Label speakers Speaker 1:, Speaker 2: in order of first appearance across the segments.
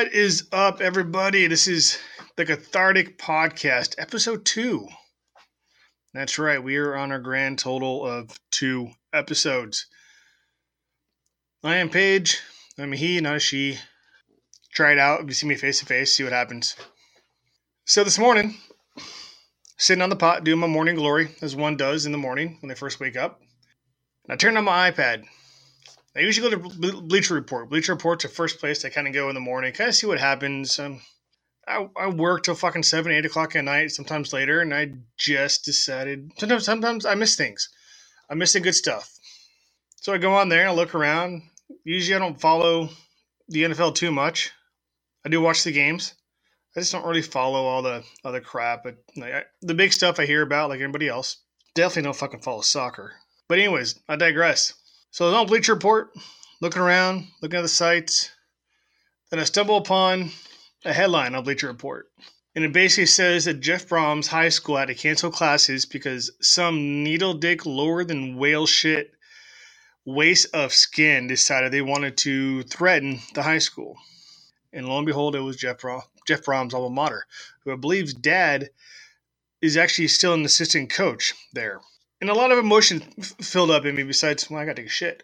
Speaker 1: What is up, everybody? This is the Cathartic Podcast, episode two. That's right, we are on our grand total of two episodes. I am Paige. I'm a he, not a she. Try it out. If you see me face to face, see what happens. So this morning, sitting on the pot doing my morning glory, as one does in the morning when they first wake up. And I turned on my iPad I usually go to Bleacher Report. Bleacher Report's the first place I kind of go in the morning, kind of see what happens. Um, I, I work till fucking seven, eight o'clock at night, sometimes later, and I just decided. Sometimes, sometimes I miss things. I'm missing good stuff. So I go on there and I look around. Usually, I don't follow the NFL too much. I do watch the games. I just don't really follow all the other crap. But like, I, the big stuff I hear about, like anybody else, definitely don't fucking follow soccer. But anyways, I digress. So I was on Bleacher Report, looking around, looking at the sites. Then I stumble upon a headline on Bleacher Report. And it basically says that Jeff Brohm's high school had to cancel classes because some needle dick lower than whale shit waste of skin decided they wanted to threaten the high school. And lo and behold, it was Jeff, Brohm, Jeff Brohm's alma mater, who I believe's dad is actually still an assistant coach there and a lot of emotion f- filled up in me besides well, I gotta take a shit.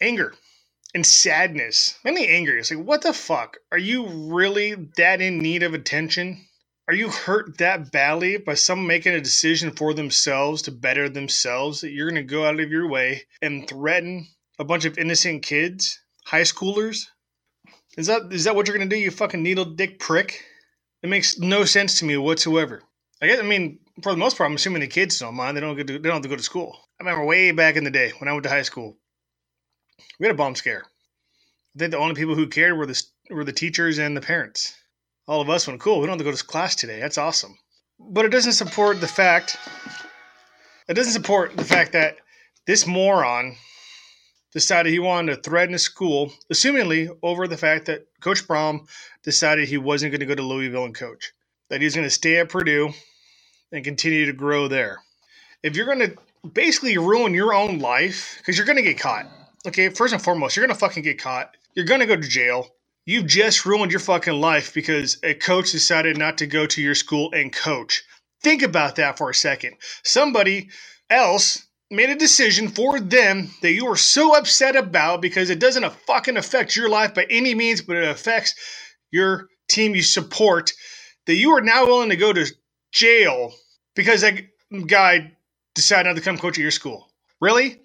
Speaker 1: Anger and sadness. Mainly anger. It's like, what the fuck? Are you really that in need of attention? Are you hurt that badly by someone making a decision for themselves to better themselves that you're gonna go out of your way and threaten a bunch of innocent kids, high schoolers? Is that is that what you're gonna do, you fucking needle dick prick? It makes no sense to me whatsoever. I guess I mean for the most part, I'm assuming the kids don't mind. They don't get to, they don't have to go to school. I remember way back in the day when I went to high school, we had a bomb scare. I think the only people who cared were the were the teachers and the parents. All of us went, cool. We don't have to go to class today. That's awesome. But it doesn't support the fact. It doesn't support the fact that this moron decided he wanted to threaten a school, assumingly over the fact that Coach Brohm decided he wasn't going to go to Louisville and coach. That he was going to stay at Purdue and continue to grow there. If you're going to basically ruin your own life, because you're going to get caught. Okay, first and foremost, you're going to fucking get caught. You're going to go to jail. You've just ruined your fucking life because a coach decided not to go to your school and coach. Think about that for a second. Somebody else made a decision for them that you were so upset about because it doesn't fucking affect your life by any means, but it affects your team you support, that you are now willing to go to jail because that guy decided not to come coach at your school. Really?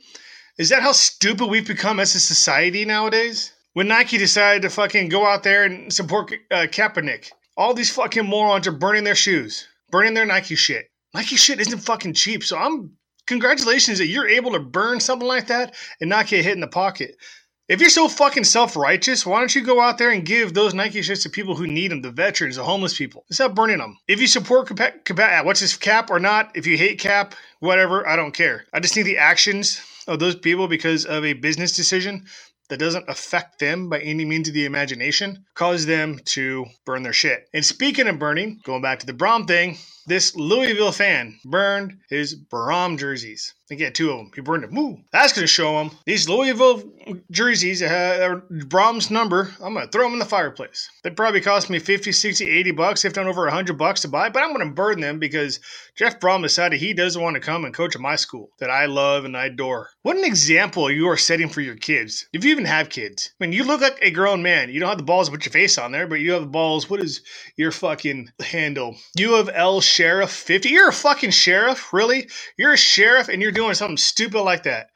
Speaker 1: Is that how stupid we've become as a society nowadays? When Nike decided to fucking go out there and support uh, Kaepernick, all these fucking morons are burning their shoes, burning their Nike shit. Nike shit isn't fucking cheap, so I'm congratulations that you're able to burn something like that and not get hit in the pocket. If you're so fucking self righteous, why don't you go out there and give those Nike shirts to people who need them, the veterans, the homeless people? Stop burning them. If you support Cap, Cap, uh, what's his Cap or not, if you hate Cap, whatever, I don't care. I just need the actions of those people because of a business decision that doesn't affect them by any means of the imagination cause them to burn their shit. And speaking of burning, going back to the Brohm thing, this Louisville fan burned his Brohm jerseys. I think he had two of them. He burned them. That's going to show him these Louisville jerseys that have Brohm's number. I'm going to throw them in the fireplace. They probably cost me 50, 60, 80 bucks, if not over 100 bucks to buy, but I'm going to burn them because Jeff Brohm decided he doesn't want to come and coach at my school that I love and I adore. What an example you are setting for your kids. If you even have kids. I mean, you look like a grown man. You don't have the balls to put your face on there, but you have the balls. What is your fucking handle? You of L Sheriff 50. You're a fucking sheriff? Really? You're a sheriff and you're doing something stupid like that.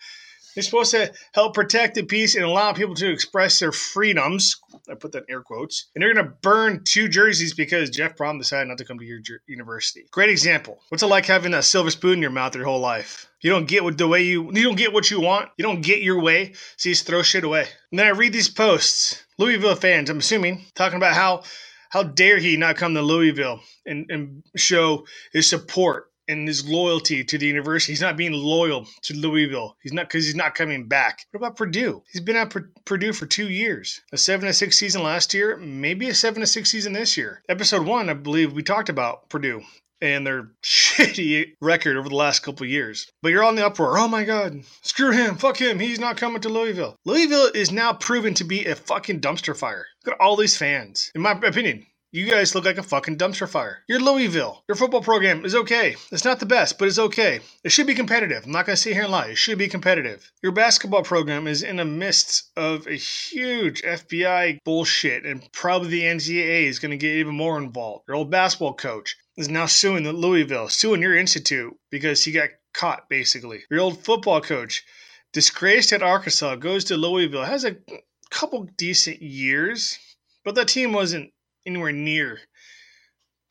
Speaker 1: They're supposed to help protect the peace and allow people to express their freedoms. I put that in air quotes. And they're going to burn two jerseys because Jeff Brohm decided not to come to your university. Great example. What's it like having a silver spoon in your mouth your whole life? You don't get what the way you you don't get what you want. You don't get your way, so you just throw shit away. And then I read these posts. Louisville fans, I'm assuming, talking about how how dare he not come to Louisville and, and show his support and his loyalty to the university. He's not being loyal to Louisville. He's not because he's not coming back. What about Purdue? He's been at Purdue for two years. A seven to six season last year, maybe a seven to six season this year. Episode one, I believe we talked about Purdue and their shitty record over the last couple years. But you're on the uproar. Oh my God, screw him, fuck him, he's not coming to Louisville. Louisville is now proven to be a fucking dumpster fire. Look at all these fans. In my opinion, you guys look like a fucking dumpster fire. You're Louisville. Your football program is okay. It's not the best, but it's okay. It should be competitive. I'm not going to sit here and lie. It should be competitive. Your basketball program is in the midst of a huge FBI bullshit, and probably the NCAA is going to get even more involved. Your old basketball coach is now suing the Louisville, suing your institute because he got caught, basically. Your old football coach, disgraced at Arkansas, goes to Louisville, has a couple decent years, but that team wasn't anywhere near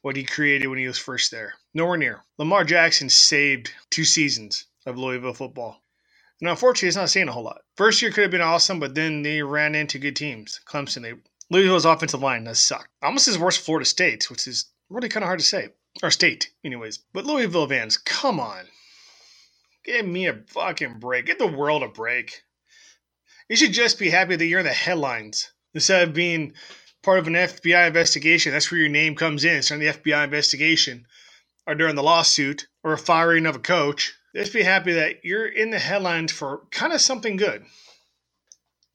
Speaker 1: what he created when he was first there. Nowhere near. Lamar Jackson saved two seasons of Louisville football. And unfortunately, it's not saying a whole lot. First year could have been awesome, but then they ran into good teams. Clemson, they Louisville's offensive line has sucked. Almost as worse Florida State, which is really kind of hard to say. Or state, anyways. But Louisville fans, come on. Give me a fucking break. Give the world a break. You should just be happy that you're in the headlines instead of being part of an FBI investigation. That's where your name comes in. It's during the FBI investigation or during the lawsuit or a firing of a coach. Just be happy that you're in the headlines for kind of something good.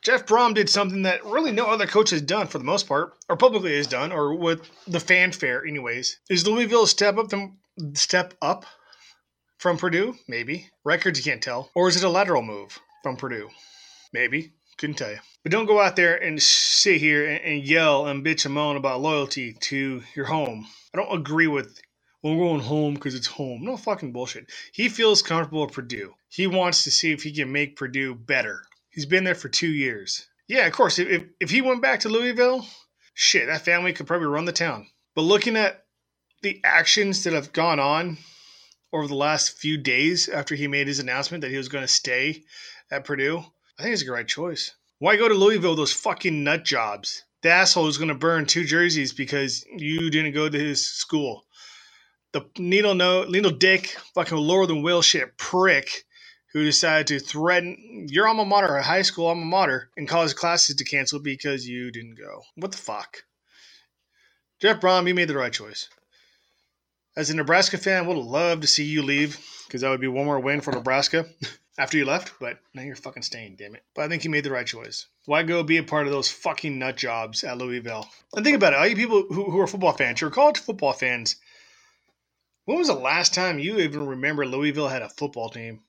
Speaker 1: Jeff Brohm did something that really no other coach has done for the most part, or publicly has done, or with the fanfare, anyways. Is Louisville step up them step up from Purdue? Maybe. Records you can't tell. Or is it a lateral move from Purdue? Maybe. Couldn't tell you. But don't go out there and sit here and, and yell and bitch and moan about loyalty to your home. I don't agree with well, we're going home because it's home. No fucking bullshit. He feels comfortable at Purdue. He wants to see if he can make Purdue better. He's been there for two years. Yeah, of course. If, if he went back to Louisville, shit, that family could probably run the town. But looking at the actions that have gone on over the last few days after he made his announcement that he was going to stay at Purdue, I think it's a great choice. Why go to Louisville those fucking nut jobs? The asshole is going to burn two jerseys because you didn't go to his school. The needle no needle dick, fucking lower than Will shit prick who decided to threaten your alma mater, a high school alma mater, and cause classes to cancel because you didn't go. What the fuck? Jeff Brohm, you made the right choice. As a Nebraska fan, would love to see you leave because that would be one more win for Nebraska. after you left, but now you're fucking staying, damn it. But I think you made the right choice. Why go be a part of those fucking nut jobs at Louisville? And think about it, all you people who, who are football fans, you're college football fans. When was the last time you even remember Louisville had a football team?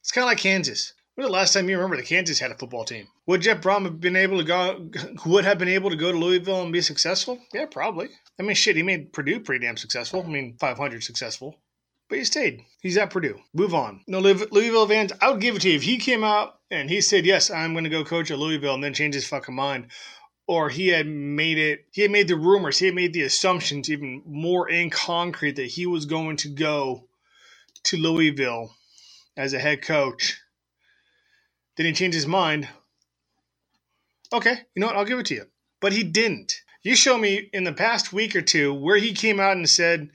Speaker 1: It's kind of like Kansas. When was the last time you remember that Kansas had a football team? Would Jeff Brohm have been able to go? Would have been able to go to Louisville and be successful? Yeah, probably. I mean, shit, he made Purdue pretty damn successful. I mean, 500 successful but he stayed. He's at Purdue. Move on. No, Louisville fans, I would give it to you. If he came out and he said, yes, I'm going to go coach at Louisville and then change his fucking mind, or he had made it, he had made the rumors, he had made the assumptions even more in concrete that he was going to go to Louisville as a head coach. Then he changed his mind. Okay, you know what? I'll give it to you. But he didn't. You show me in the past week or two where he came out and said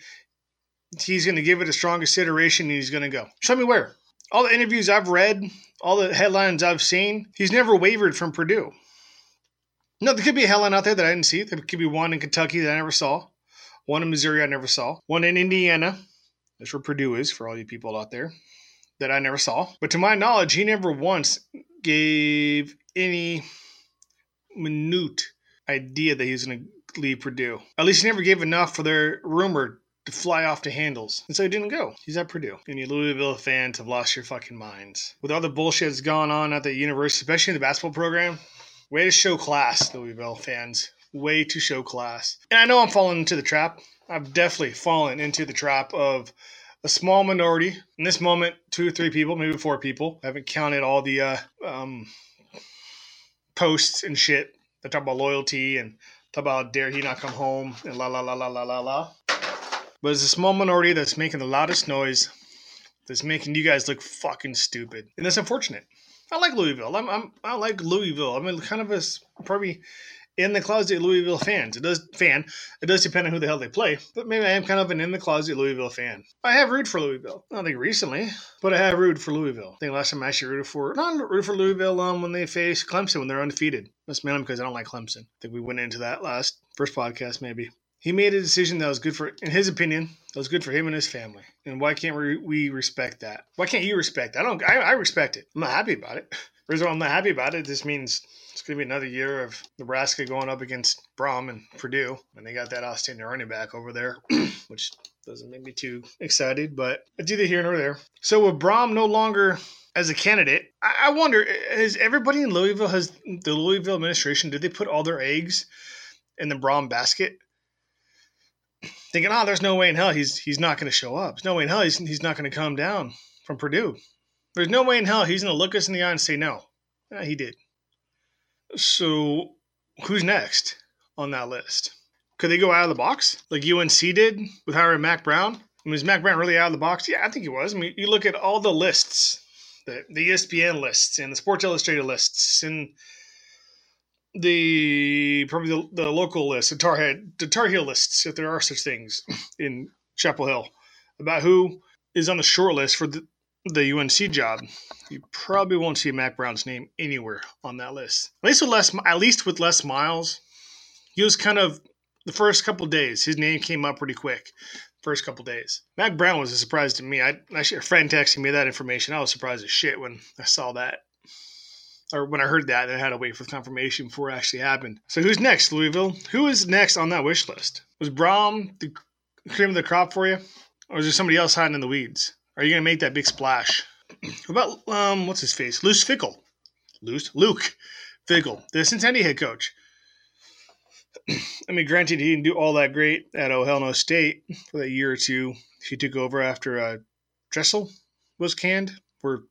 Speaker 1: he's going to give it a strong consideration and he's going to go. Show me where. All the interviews I've read, all the headlines I've seen, he's never wavered from Purdue. No, there could be a headline out there that I didn't see. There could be one in Kentucky that I never saw, one in Missouri I never saw, one in Indiana. That's where Purdue is for all you people out there that I never saw. But to my knowledge, he never once gave any minute idea that he was going to leave Purdue. At least he never gave enough for their rumor to fly off the handles. And so he didn't go. He's at Purdue. And you Louisville fans have lost your fucking minds. With all the bullshit that's gone on at the university, especially in the basketball program, way to show class, Louisville fans. Way to show class. And I know I'm falling into the trap. I've definitely fallen into the trap of a small minority. In this moment, two or three people, maybe four people. I haven't counted all the uh, um, posts and shit that talk about loyalty and talk about dare he not come home and la la la la la la la but it's a small minority that's making the loudest noise, that's making you guys look fucking stupid, and that's unfortunate. I like Louisville. I'm, I'm I like Louisville. I'm kind of a probably in the closet Louisville fans. It does fan. It does depend on who the hell they play, but maybe I am kind of an in the closet Louisville fan. I have rooted for Louisville. I think recently, but I have rooted for Louisville. I think last time I actually rooted for not rooted for Louisville um, when they faced Clemson when they're undefeated. That's mainly because I don't like Clemson. I think we went into that last first podcast maybe He made a decision that was good for, in his opinion, that was good for him and his family. And why can't we, respect that? Why can't you respect? That? I don't. I, I respect it. I'm not happy about it. The reason why I'm not happy about it, this means it's going to be another year of Nebraska going up against Brohm and Purdue, and they got that outstanding running back over there, which doesn't make me too excited, but it's either here nor there. So with Brohm no longer as a candidate, I, I wonder has everybody in Louisville has the Louisville administration did they put all their eggs in the Brohm basket? Thinking, oh, there's no way in hell he's he's not going to show up. There's no way in hell he's, he's not going to come down from Purdue. There's no way in hell he's going to look us in the eye and say no. Yeah, he did. So who's next on that list? Could they go out of the box like UNC did with hiring Mack Brown? I mean, was Mack Brown really out of the box? Yeah, I think he was. I mean, you look at all the lists, the, the ESPN lists and the Sports Illustrated lists and the probably the, the local list, the Tar, Head, the Tar Heel lists, if there are such things in Chapel Hill, about who is on the short list for the, the UNC job. You probably won't see Mack Brown's name anywhere on that list. At least with less, at least with Les Miles, he was kind of the first couple days. His name came up pretty quick. First couple days. Mack Brown was a surprise to me. I actually a friend texting me that information. I was surprised as shit when I saw that or when I heard that, I had to wait for confirmation before it actually happened. So who's next, Louisville? Who is next on that wish list? Was Brohm the cream of the crop for you, or is there somebody else hiding in the weeds? Are you gonna make that big splash? What about um, what's his face? Luce Fickle, Luce Luke Fickell, the Cincinnati head coach. I mean, granted, he didn't do all that great at Ohio State for that year or two. He took over after uh, Tressel was canned for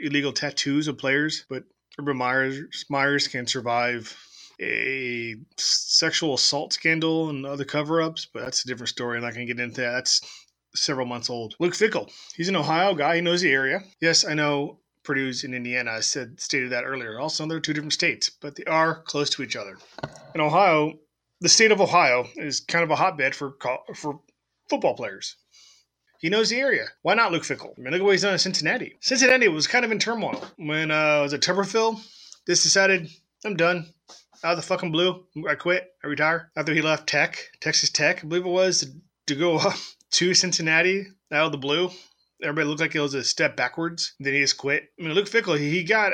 Speaker 1: illegal tattoos of players, but Urban Meyers Meyers can survive a sexual assault scandal and other cover-ups, but that's a different story. I'm not going to get into that. That's several months old. Luke Fickell, he's an Ohio guy. He knows the area. Yes, I know Purdue's in Indiana. I said stated that earlier. Also, they're two different states, but they are close to each other. In Ohio, the state of Ohio is kind of a hotbed for for football players. He knows the area. Why not Luke Fickell? I mean, look at what he's done in Cincinnati. Cincinnati was kind of in turmoil when uh, was it Tuberville? This decided I'm done. Out of the fucking blue, I quit. I retire. After he left Tech, Texas Tech, I believe it was, to, go up to Cincinnati out of the blue. Everybody looked like it was a step backwards. Then he just quit. I mean, Luke Fickell, he, he got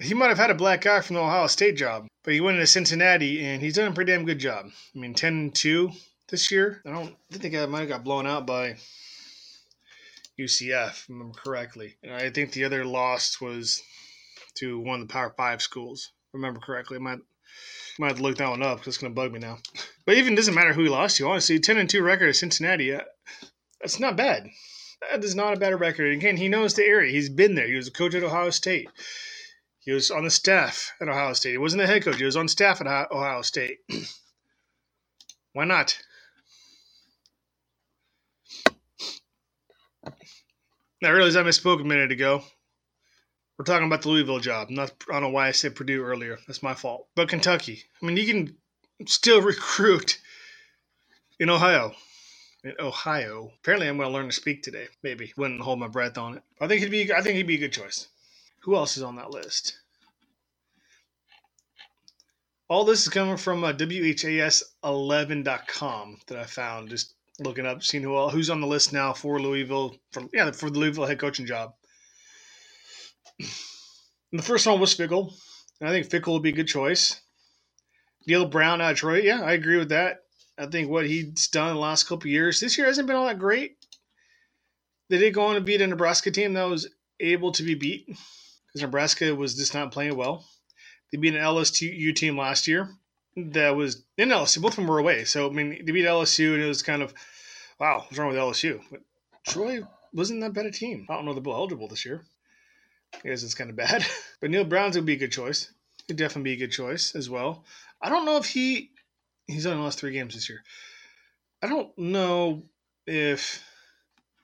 Speaker 1: he might have had a black guy from the Ohio State job, but he went into Cincinnati and he's done a pretty damn good job. I mean, 10 2 this year. I don't I think I might have got blown out by UCF, remember correctly. And I think the other loss was to one of the Power Five schools, remember correctly. I might might have to look that one up because it's going to bug me now. But even doesn't matter who he lost to. Honestly, ten and two record at Cincinnati, uh, that's not bad. That is not a bad record. And Again, he knows the area. He's been there. He was a coach at Ohio State. He was on the staff at Ohio State. He wasn't the head coach. He was on staff at Ohio State. Why not? I realized I misspoke a minute ago. We're talking about the Louisville job. Not, I don't know why I said Purdue earlier. That's my fault. But Kentucky. I mean, you can still recruit in Ohio. In Ohio. Apparently, I'm going to learn to speak today. Maybe. Wouldn't hold my breath on it. I think he'd be. I think he'd be a good choice. Who else is on that list? All this is coming from uh, WHAS11.com that I found. Just looking up, seeing who who's on the list now for Louisville for yeah for the Louisville head coaching job. And the first one was Fickell, and I think Fickell would be a good choice. Neal Brown out of Detroit, yeah, I agree with that. I think what he's done the last couple years, this year hasn't been all that great. They did go on to beat a Nebraska team that was able to be beat because Nebraska was just not playing well. They beat an LSU team last year that was in LSU. Both of them were away. So, I mean, they beat LSU, and it was kind of, wow, what's wrong with LSU? But Troy wasn't that bad a team. I don't know they're both eligible this year. I guess it's kind of bad. but Neal Brown's would be a good choice. Could definitely be a good choice as well. I don't know if he he's only lost three games this year. I don't know if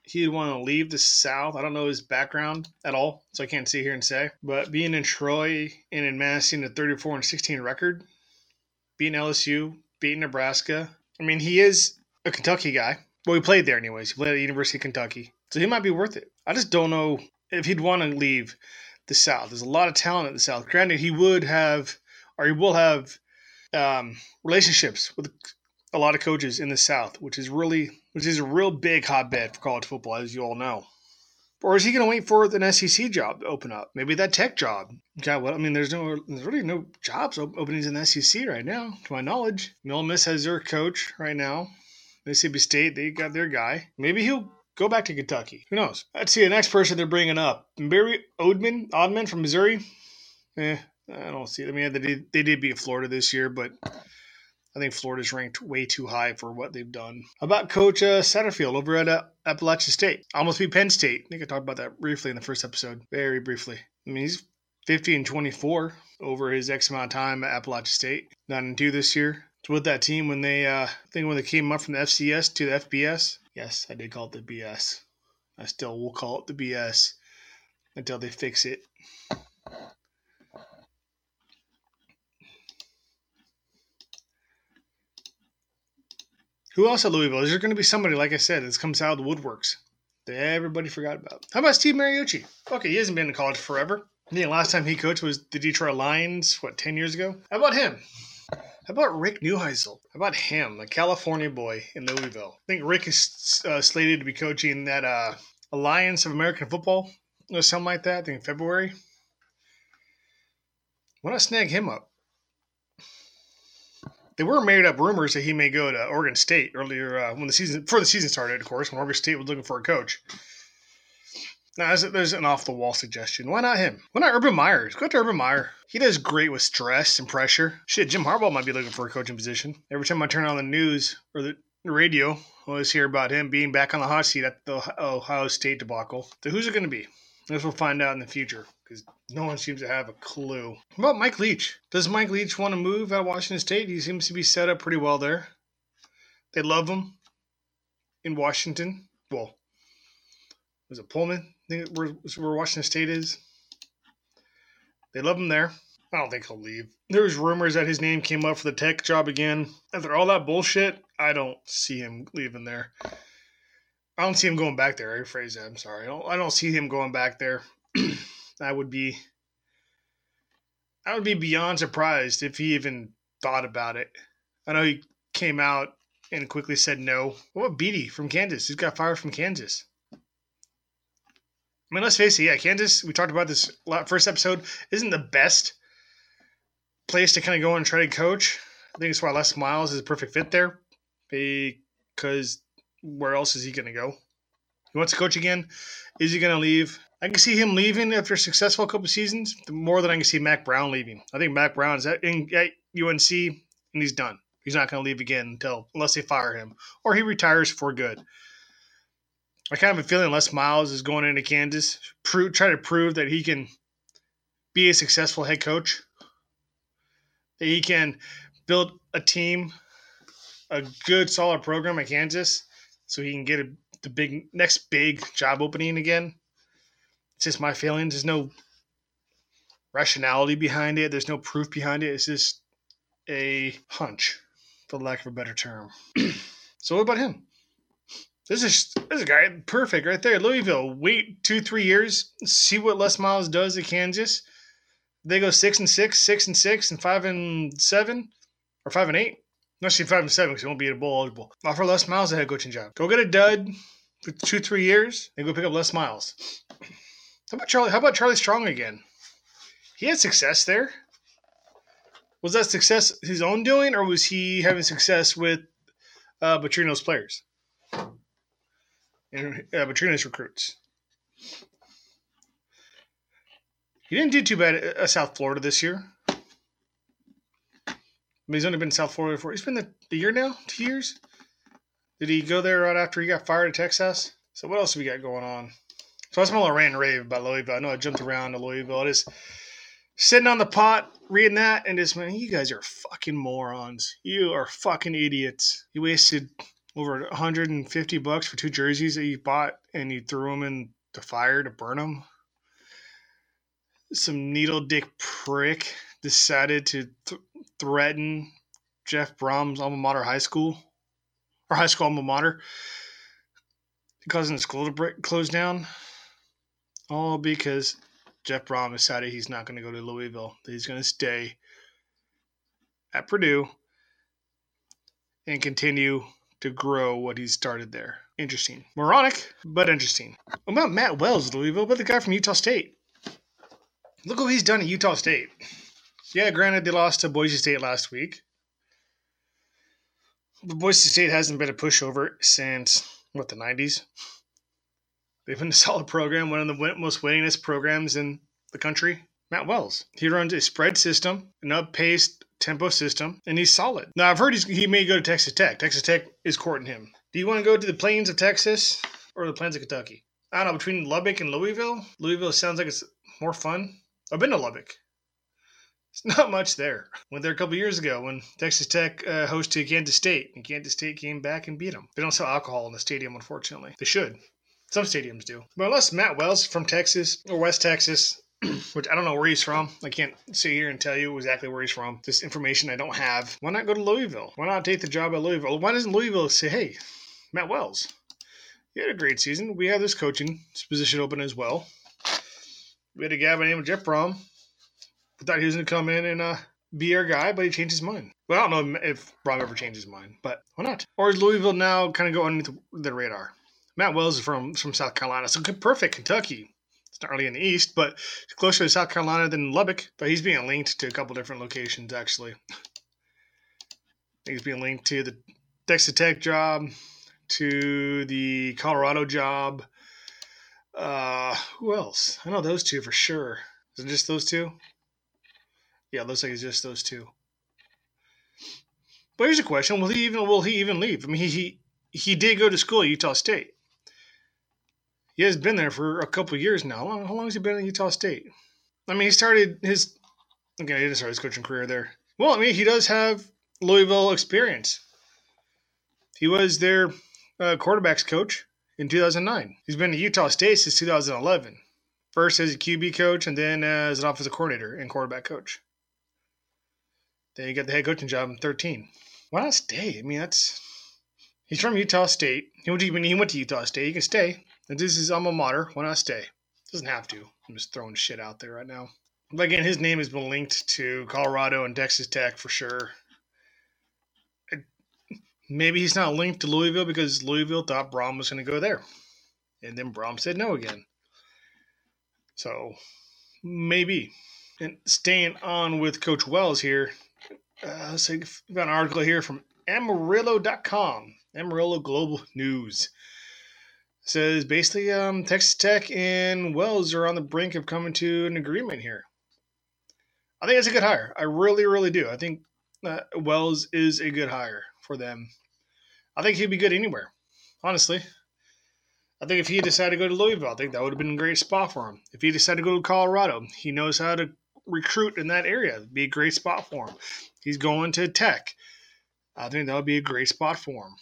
Speaker 1: he'd want to leave the South. I don't know his background at all, so I can't sit here and say. But being in Troy and in amassing a 34 and 16 record, beating LSU, beating Nebraska. I mean, he is a Kentucky guy. Well, he played there anyways. He played at the University of Kentucky. So he might be worth it. I just don't know if he'd want to leave the South. There's a lot of talent in the South. Granted, he would have, or he will have, um, relationships with a lot of coaches in the South, which is really which is a real big hotbed for college football, as you all know. Or is he going to wait for an SEC job to open up? Maybe that tech job. God, well, I mean, there's no, there's really no jobs openings in the SEC right now, to my knowledge. Ole Miss has their coach right now. Mississippi State, they got their guy. Maybe he'll go back to Kentucky. Who knows? Let's see the next person they're bringing up. Barry Odom, Odom from Missouri. Eh, I don't see. It. I mean, they did, they did beat Florida this year, but I think Florida's ranked way too high for what they've done. How about Coach uh, Satterfield over at uh, Appalachian State? Almost beat Penn State. I think I talked about that briefly in the first episode, very briefly. I mean, he's 50 and 24 over his X amount of time at Appalachian State. Nine and two this year. It's with that team when they, uh, I think when they came up from the FCS to the FBS. Yes, I did call it the BS. I still will call it the BS until they fix it. Who else at Louisville? Is there going to be somebody, like I said, that's comes out of the woodworks that everybody forgot about? How about Steve Mariucci? Okay, he hasn't been in college forever. The last time he coached was the Detroit Lions, what, 10 years ago? How about him? How about Rick Neuheisel? How about him, the California boy in Louisville? I think Rick is uh, slated to be coaching that uh, Alliance of American Football or something like that, I think in February. Why not snag him up? There were made up rumors that he may go to Oregon State earlier uh, when the season before the season started, of course, when Oregon State was looking for a coach. Now, there's, there's an off the wall suggestion. Why not him? Why not Urban Meyer? Go to Urban Meyer. He does great with stress and pressure. Shit, Jim Harbaugh might be looking for a coaching position. Every time I turn on the news or the radio, I always hear about him being back on the hot seat at the Ohio State debacle. So who's it going to be? Guess we'll find out in the future because no one seems to have a clue. What about Mike Leach? Does Mike Leach want to move out of Washington State? He seems to be set up pretty well there. They love him in Washington. Well, was it Pullman? Think where, where Washington State is. They love him there. I don't think he'll leave. There was rumors that his name came up for the tech job again. After all that bullshit, I don't see him leaving there. I don't see him going back there. I rephrase that. I'm sorry. I don't, I don't see him going back there. I would be I would be beyond surprised if he even thought about it. I know he came out and quickly said no. What about Beatty from Kansas? He's got fired from Kansas. I mean, let's face it. Yeah, Kansas. We talked about this first episode. Isn't the best place to kind of go and try to coach. I think it's why Les Miles is a perfect fit there, because where else is he going to go? He wants to coach again. Is he going to leave? I can see him leaving after a successful couple of seasons more than I can see Mack Brown leaving. I think Mack Brown is at, in, at UNC and he's done. He's not going to leave again until unless they fire him or he retires for good. I kind of have a feeling Les Miles is going into Kansas, prove, try to prove that he can be a successful head coach, that he can build a team, a good solid program at Kansas, so he can get a, the big next big job opening again it's just my feelings. There's no rationality behind it. There's no proof behind it. It's just a hunch, for lack of a better term. so what about him? This is this is a guy perfect right there. Louisville. Wait two three years. See what Les Miles does at Kansas. They go six and six, six and six, and five and seven, or five and eight. Not see five and seven because he won't be a bowl eligible. Offer Les Miles a head coaching job. Go get a dud for two three years and go pick up Les Miles. How about Charlie? How about Charlie Strong again? He had success there. Was that success his own doing, or was he having success with uh, Petrino's players and uh, Petrino's recruits? He didn't do too bad at uh, South Florida this year. I mean, he's only been in South Florida for he's been the, the year now, two years. Did he go there right after he got fired at Texas? So what else have we got going on? So that's my little rant and rave about Louisville. I know I jumped around to Louisville. I just sitting on the pot reading that and just man, you guys are fucking morons. You are fucking idiots. You wasted over 150 bucks for two jerseys that you bought and you threw them in the fire to burn them. Some needle dick prick decided to th- threaten Jeff Brohm's alma mater high school or high school alma mater, causing the school to break, close down. All because Jeff Brohm decided he's not going to go to Louisville, that he's going to stay at Purdue and continue to grow what he started there. Interesting. Moronic, but interesting. About Matt Wells, Louisville, but the guy from Utah State. Look what he's done at Utah State. Yeah, granted, they lost to Boise State last week. But Boise State hasn't been a pushover since, what, the 90s? They've been a solid program, one of the most winningest programs in the country. Matt Wells. He runs a spread system, an up-paced tempo system, and he's solid. Now, I've heard he may go to Texas Tech. Texas Tech is courting him. Do you want to go to the plains of Texas or the plains of Kentucky? I don't know, between Lubbock and Louisville? Louisville sounds like it's more fun. I've been to Lubbock. It's not much there. Went there a couple years ago when Texas Tech uh, hosted Kansas State, and Kansas State came back and beat them. They don't sell alcohol in the stadium, unfortunately. They should. Some stadiums do. But unless Matt Wells from Texas or West Texas, which I don't know where he's from. I can't sit here and tell you exactly where he's from. This information I don't have. Why not go to Louisville? Why not take the job at Louisville? Why doesn't Louisville say, hey, Matt Wells, you had a great season. We have this coaching position open as well. We had a guy by the name of Jeff Brohm. We thought he was going to come in and uh, be our guy, but he changed his mind. Well, I don't know if Brohm ever changed his mind, but why not? Or is Louisville now kind of going underneath the radar? Matt Wells is from, from South Carolina, so perfect Kentucky. It's not really in the east, but it's closer to South Carolina than Lubbock. But he's being linked to a couple different locations, actually. He's being linked to the Texas Tech job, to the Colorado job. Uh, who else? I know those two for sure. Is it just those two? Yeah, looks like it's just those two. But here's a question: Will he even will he even leave? I mean, he he, he did go to school at Utah State. He has been there for a couple years now. How long, has he been at Utah State? I mean, he started his okay, he didn't start his coaching career there. Well, I mean, he does have Louisville experience. He was their uh, quarterbacks coach in 2009. He's been at Utah State since 2011. First as a QB coach, and then as an offensive coordinator and quarterback coach. Then he got the head coaching job in 13. Why not stay? I mean, that's he's from Utah State. He went to, he went to Utah State. He can stay. And this is alma mater. Why not stay? Doesn't have to. I'm just throwing shit out there right now. But again, his name has been linked to Colorado and Texas Tech for sure. Maybe he's not linked to Louisville because Louisville thought Brohm was going to go there. And then Brohm said no again. So maybe. And staying on with Coach Wells here, uh, we've got an article here from Amarillo.com, Amarillo Global News says basically um, Texas Tech and Wells are on the brink of coming to an agreement here. I think it's a good hire. I really, really do. I think uh, Wells is a good hire for them. I think he'd be good anywhere, honestly. I think if he decided to go to Louisville, I think that would have been a great spot for him. If he decided to go to Colorado, he knows how to recruit in that area. It'd be a great spot for him. He's going to Tech. I think that would be a great spot for him.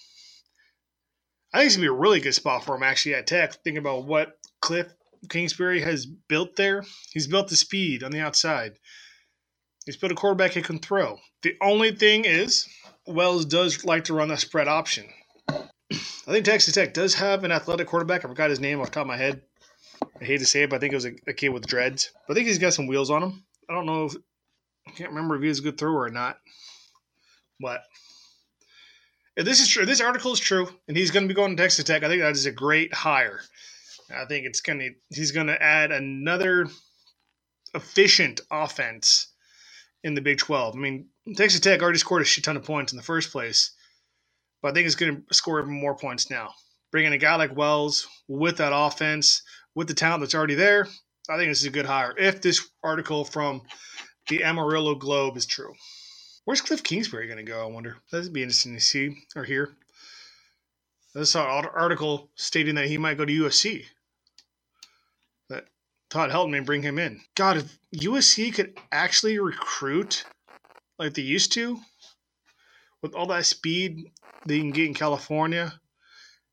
Speaker 1: I think it's gonna be a really good spot for him actually at Tech. Thinking about what Cliff Kingsbury has built there, he's built the speed on the outside. He's built a quarterback who can throw. The only thing is, Wells does like to run that spread option. I think Texas Tech does have an athletic quarterback. I forgot his name off the top of my head. I hate to say it, but I think it was a, a kid with dreads. But I think he's got some wheels on him. I don't know if I can't remember if he was a good thrower or not. But if this is true, this article is true, and he's going to be going to Texas Tech. I think that is a great hire. I think it's going to he's going to add another efficient offense in the Big 12. I mean, Texas Tech already scored a shit ton of points in the first place, but I think it's going to score even more points now. Bringing a guy like Wells with that offense, with the talent that's already there, I think this is a good hire. If this article from the Amarillo Globe is true. Where's Cliff Kingsbury going to go? I wonder. That'd be interesting to see or hear. I saw an article stating that he might go to USC. That Todd Helton bring him in. God, if USC could actually recruit like they used to, with all that speed they can get in California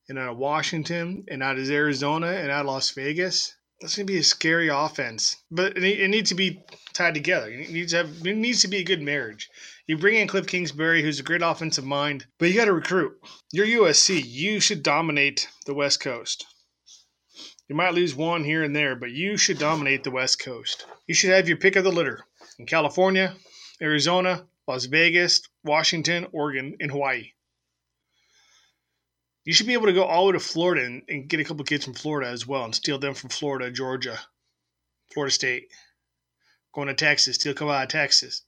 Speaker 1: and out of Washington and out of Arizona and out of Las Vegas, that's to be a scary offense. But it, needs to be tied together. It needs to have, it needs to be a good marriage. You bring in Cliff Kingsbury, who's a great offensive mind, but you got to recruit. You're USC. You should dominate the West Coast. You might lose one here and there, but you should dominate the West Coast. You should have your pick of the litter in California, Arizona, Las Vegas, Washington, Oregon, and Hawaii. You should be able to go all the way to Florida and, and get a couple kids from Florida as well and steal them from Florida, Georgia, Florida State. Going to Texas, steal a couple out of Texas.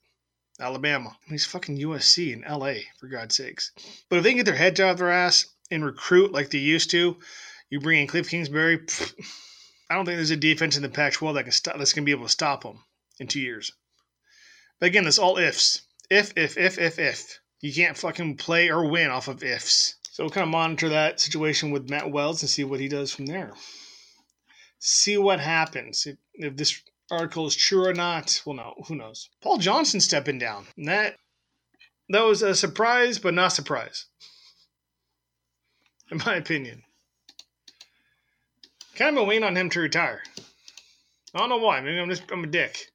Speaker 1: Alabama. He's fucking USC and LA, for God's sakes. But if they can get their heads out of their ass and recruit like they used to, you bring in Cliff Kingsbury, pfft, I don't think there's a defense in the Pac-12 that can stop, that's going to be able to stop them in two years. But again, that's all ifs. If, if, if, if, if. You can't fucking play or win off of ifs. So we'll kind of monitor that situation with Matt Wells and see what he does from there. See what happens. If, if this article is true or not, well, no, who knows? Paul Johnson stepping down. And that that was a surprise, but not surprise, in my opinion. Kind of been waiting on him to retire. I don't know why. Maybe I'm just I'm a dick,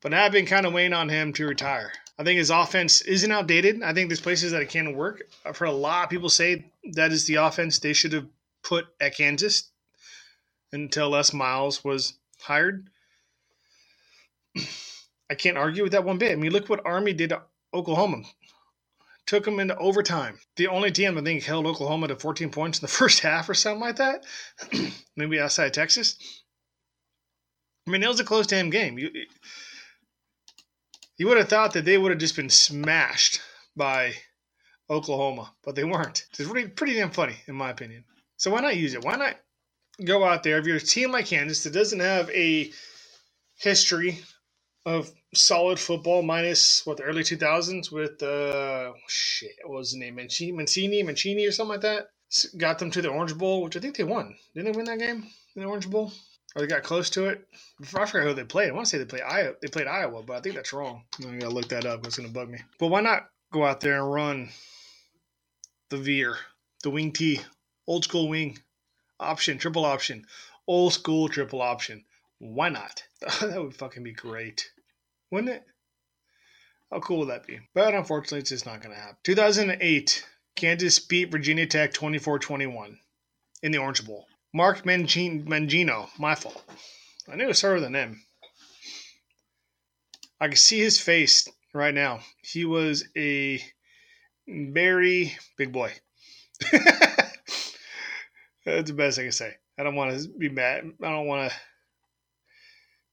Speaker 1: but I've been kind of waiting on him to retire. I think his offense isn't outdated. I think there's places that it can work. I've heard a lot of people say that is the offense they should have put at Kansas until Les Miles was hired. I can't argue with that one bit. I mean, look what Army did to Oklahoma. Took them into overtime. The only team I think held Oklahoma to 14 points in the first half or something like that. Maybe outside Texas. I mean, it was a close damn game. You, you would have thought that they would have just been smashed by Oklahoma, but they weren't. It's really pretty damn funny, in my opinion. So why not use it? Why not go out there if you're a team like Kansas that doesn't have a history of solid football minus what the early 2000s with uh shit what was the name Mancini Mancini or something like that got them to the Orange Bowl which I think they won didn't they win that game in the Orange Bowl or they got close to it I forgot who they played I want to say they played Iowa they played Iowa but I think that's wrong I gotta look that up it's gonna bug me but why not go out there and run the veer the wing T old school wing option triple option old school triple option why not that would fucking be great wouldn't it? How cool would that be? But unfortunately, it's just not to happen. 2008, Kansas beat Virginia Tech 24 21 in the Orange Bowl. Mark Mangino, my fault. I knew it started with an M. I can see his face right now. He was a very big boy. That's the best I can say. I don't want to be mad. I don't want to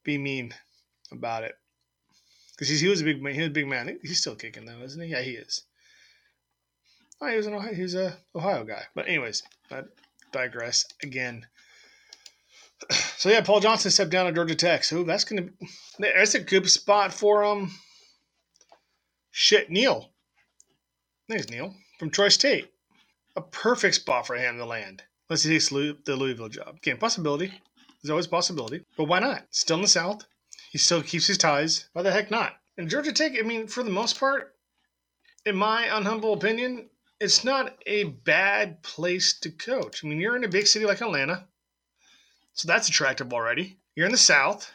Speaker 1: be mean about it because he was a big man. He was a big man. He's still kicking though, isn't he? Yeah, he is. Oh, he was an Ohio, he's a Ohio guy. But anyways, I digress again. So yeah, Paul Johnson stepped down at Georgia Tech. So that's gonna that's a good spot for um. Shit, Neal. There's Neal from Troy State. A perfect spot for him to land. Unless he takes the Louisville job. Again, possibility. There's always possibility. But why not? Still in the South. He still keeps his ties. Why the heck not? And Georgia Tech, I mean, for the most part, in my unhumble opinion, it's not a bad place to coach. I mean, you're in a big city like Atlanta, so that's attractive already. You're in the South,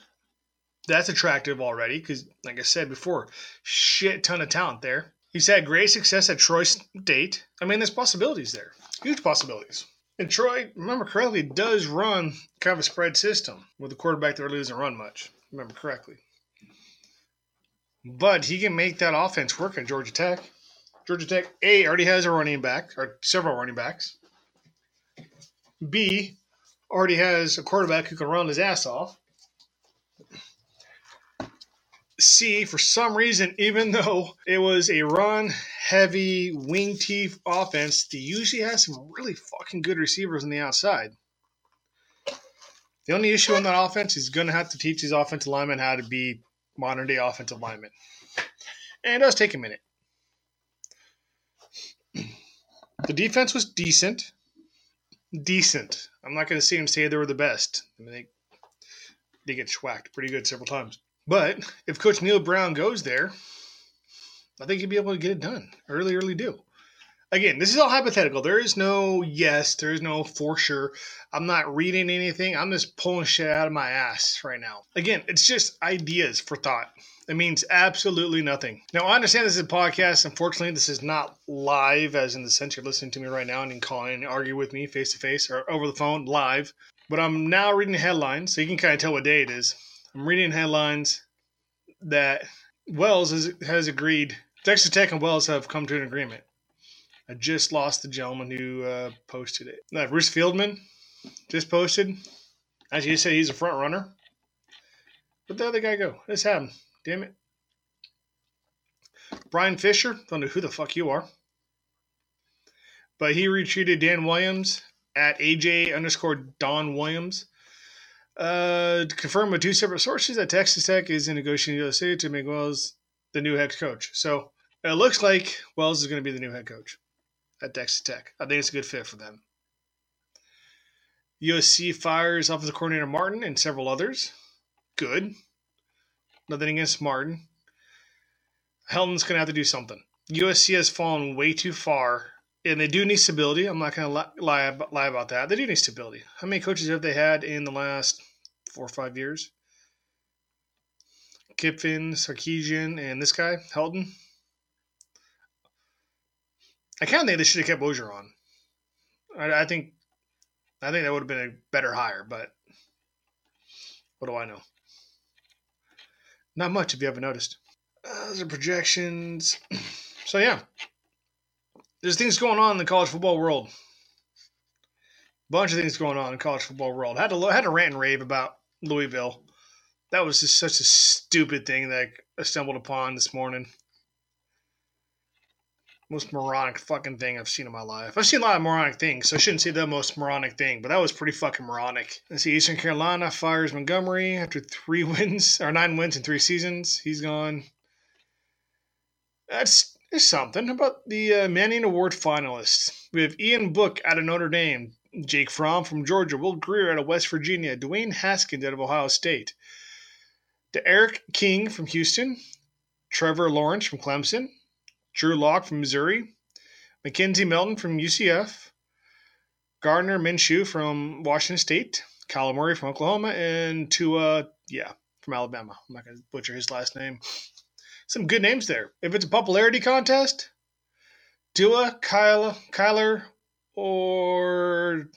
Speaker 1: that's attractive already because, like I said before, shit ton of talent there. He's had great success at Troy State. I mean, there's possibilities there, huge possibilities. And Troy, remember correctly, does run kind of a spread system with a quarterback that really doesn't run much remember correctly. But he can make that offense work at Georgia Tech. Georgia Tech, A, already has a running back, or several running backs. B, already has a quarterback who can run his ass off. C, for some reason, even though it was a run heavy wing teeth offense, they usually has some really fucking good receivers on the outside. The only issue on that offense is going to have to teach his offensive linemen how to be modern day offensive linemen. And it does take a minute. The defense was decent. Decent. I'm not going to see him say they were the best. I mean, they, they get schwacked pretty good several times. But if Coach Neal Brown goes there, I think he'd be able to get it done. Early, really do again, this is all hypothetical. There is no yes, there is no for sure. I'm not reading anything. I'm just pulling shit out of my ass right now. Again, it's just ideas for thought. It means absolutely nothing. Now, I understand this is a podcast. Unfortunately, this is not live, as in the sense you're listening to me right now and you can call in and argue with me face to face or over the phone live. But I'm now reading headlines, so you can kind of tell what day it is. I'm reading headlines that Wells has, has agreed, Texas Tech and Wells have come to an agreement I just lost the gentleman who uh, posted it. Uh, Bruce Feldman just posted. As you said, he's a front runner. Where'd the other guy go? This happened. Damn it. Brian Fisher, don't know who the fuck you are. But he retweeted Dan Williams at AJ underscore Don Williams. Uh, to confirm with two separate sources that Texas Tech is in negotiating with USA to make Wells the new head coach. So it looks like Wells is going to be the new head coach at Texas Tech. I think it's a good fit for them. USC fires offensive coordinator Martin and several others. Good. Nothing against Martin. Helton's going to have to do something. USC has fallen way too far, and they do need stability. I'm not going to lie, lie about that. They do need stability. How many coaches have they had in the last four or five years? Kiffin, Sarkisian, and this guy, Helton. I kind of think they should have kept Orgeron. I, I think, I think that would have been a better hire. But what do I know? Not much, if you haven't noticed. Uh, those are projections. So yeah, there's things going on in the college football world. Bunch of things going on in college football world. Had to had to rant and rave about Louisville. That was just such a stupid thing that I stumbled upon this morning. Most moronic fucking thing I've seen in my life. I've seen a lot of moronic things, so I shouldn't say the most moronic thing, but that was pretty fucking moronic. Let's see, Eastern Carolina fires Montgomery after three wins or nine wins in three seasons. He's gone. That's something about the uh, Manning Award finalists. We have Ian Book out of Notre Dame, Jake Fromm from Georgia, Will Grier out of West Virginia, Dwayne Haskins out of Ohio State, D'Eriq King from Houston, Trevor Lawrence from Clemson, Drew Lock from Missouri, McKenzie Milton from UCF, Gardner Minshew from Washington State, Kyler Murray from Oklahoma, and Tua, yeah, from Alabama. I'm not going to butcher his last name some good names there. If it's a popularity contest, Dua, Kyle, Kyler, or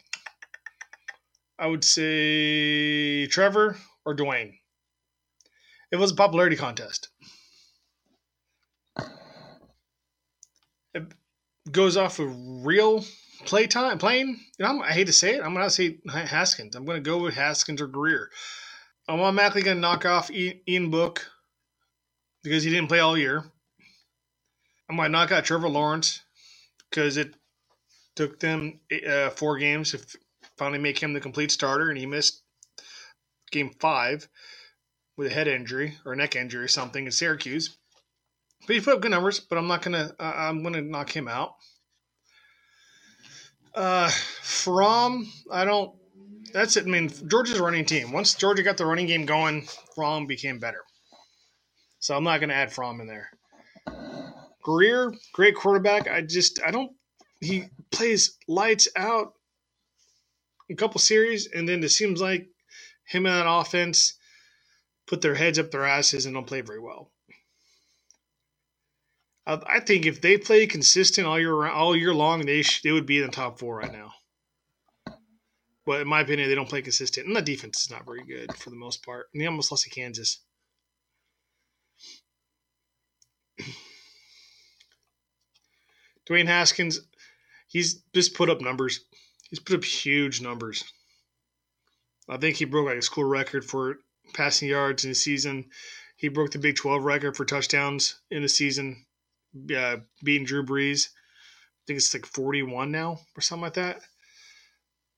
Speaker 1: I would say Trevor or Dwayne. It was a popularity contest. It goes off of real play time, playing. You know, I hate to say it. I'm going to say Haskins. I'm going to go with Haskins or Grier. I'm automatically going to knock off Ian Book because he didn't play all year. I might knock out Trevor Lawrence because it took them uh, four games to finally make him the complete starter, and he missed game five with a head injury or a neck injury or something in Syracuse. But he put up good numbers, but I'm not gonna. Uh, I'm gonna knock him out. Uh, Fromm, I don't. That's it. I mean, Georgia's running team. Once Georgia got the running game going, Fromm became better. So I'm not to add Fromm in there. Grier, great quarterback. I just, I don't, he plays lights out a couple series, and then it seems like him and that offense put their heads up their asses and don't play very well. I think if they play consistent all year all year long, they sh- they would be in the top four right now. But in my opinion, they don't play consistent, and the defense is not very good for the most part. And they almost lost to Kansas. Dwayne Haskins, he's just put up numbers. He's put up huge numbers. I think he broke like a school record for passing yards in the season. He broke the Big 12 record for touchdowns in the season, uh, beating Drew Brees. I think it's like 41 now or something like that.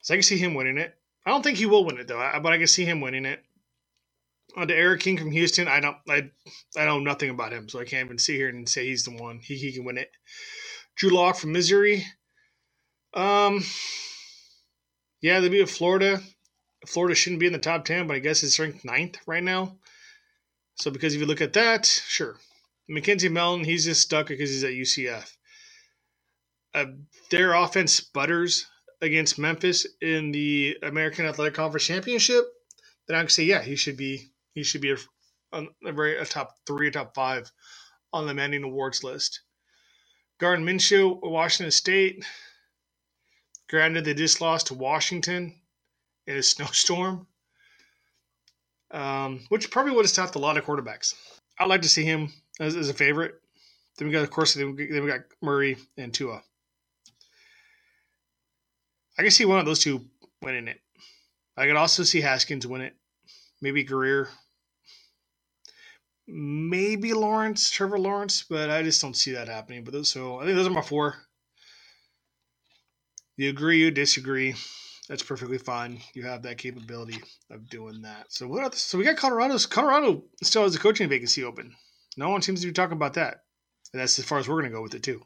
Speaker 1: So I can see him winning it. I don't think he will win it though, but I can see him winning it. On to Eric King from Houston, I don't, I, I know nothing about him, so I can't even sit here and say he's the one. He, he can win it. Drew Lock from Missouri. Um, yeah, they beat Florida. Florida shouldn't be in the top 10, but I guess it's ranked ninth right now. So, because if you look at that, sure. McKenzie Milton, he's just stuck because he's at UCF. Uh, their offense sputters against Memphis in the American Athletic Conference Championship. Then I can say, yeah, he should be he should be a, a very a top three, top five on the Manning Awards list. Gardner Minshew, Washington State. Granted, they just lost to Washington in a snowstorm, um, which probably would have stopped a lot of quarterbacks. I'd like to see him as, as a favorite. Then we got, of course, then we got Murray and Tua. I can see one of those two winning it. I could also see Haskins win it. Maybe Grier. Maybe Lawrence, Trevor Lawrence, but I just don't see that happening. But those, so I think those are my four. You agree, you disagree. That's perfectly fine. You have that capability of doing that. So what? Else? So we got Colorado's. Colorado still has a coaching vacancy open. No one seems to be talking about that. And that's as far as we're going to go with it too.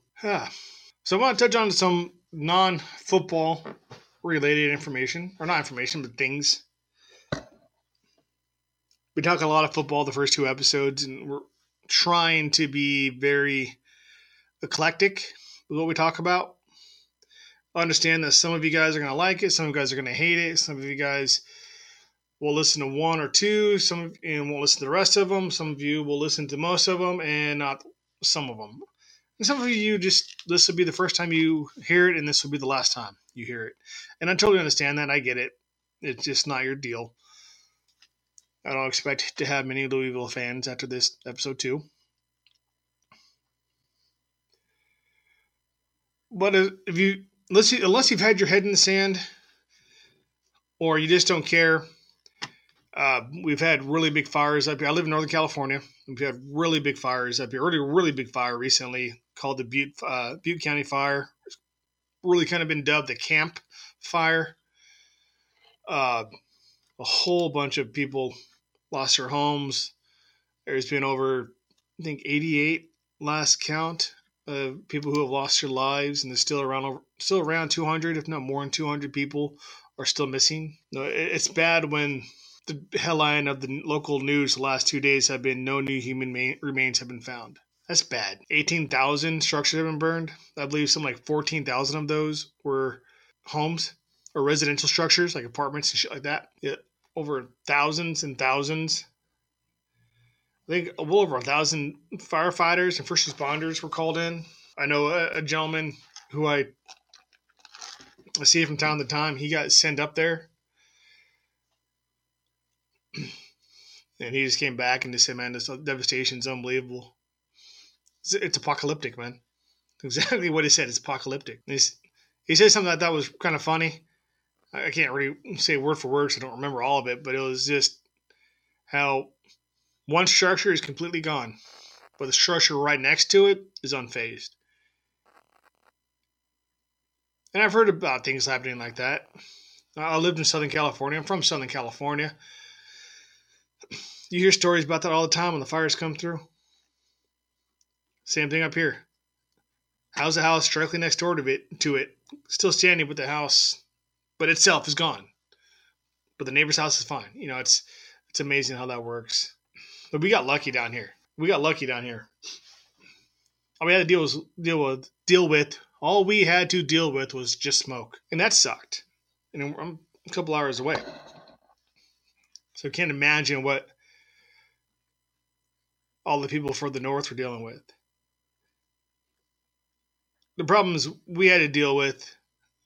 Speaker 1: So I want to touch on some non-football related information, or not information, but things. We talk a lot of football the first two episodes, and we're trying to be very eclectic with what we talk about. I understand that some of you guys are going to like it, some of you guys are going to hate it, some of you guys will listen to one or two, some of, and won't listen to the rest of them. Some of you will listen to most of them and not some of them. And some of you just this will be the first time you hear it, and this will be the last time you hear it. And I totally understand that. I get it. It's just not your deal. I don't expect to have many Louisville fans after this episode too. But if you unless you, unless you've had your head in the sand, or you just don't care, uh, we've had really big fires up here. I live in Northern California. We've had really big fires up here. Really, really big fire recently called the Butte uh, Butte County Fire. It's really kind of been dubbed the Camp Fire. Uh, a whole bunch of people lost their homes. There's been over, I think, 88 last count of people who have lost their lives, and there's still around still around 200, if not more than 200 people are still missing. It's bad when the headline of the local news the last two days have been no new human remains have been found. That's bad. 18,000 structures have been burned. I believe some like 14,000 of those were homes or residential structures, like apartments and shit like that. Yeah, over thousands and thousands. I think well over a thousand firefighters and first responders were called in. I know a, a gentleman who I, I see from time to time. He got sent up there, and he just came back and just said, "Man, this devastation is unbelievable." It's, it's apocalyptic, man. Exactly what he said. It's apocalyptic. He's, he said something I thought was kind of funny. I can't really say word for word, so I don't remember all of it, but it was just how one structure is completely gone, but the structure right next to it is unfazed. And I've heard about things happening like that. I lived in Southern California. I'm from Southern California. You hear stories about that all the time when the fires come through. Same thing up here. How's the house directly next door to it? To it, still standing, but the house, but itself is gone. But the neighbor's house is fine. You know, it's it's amazing how that works. But we got lucky down here. We got lucky down here. All we had to deal was deal with deal with. All we had to deal with was just smoke, and that sucked. And I'm a couple hours away, so can't imagine what all the people further north were dealing with the problems we had to deal with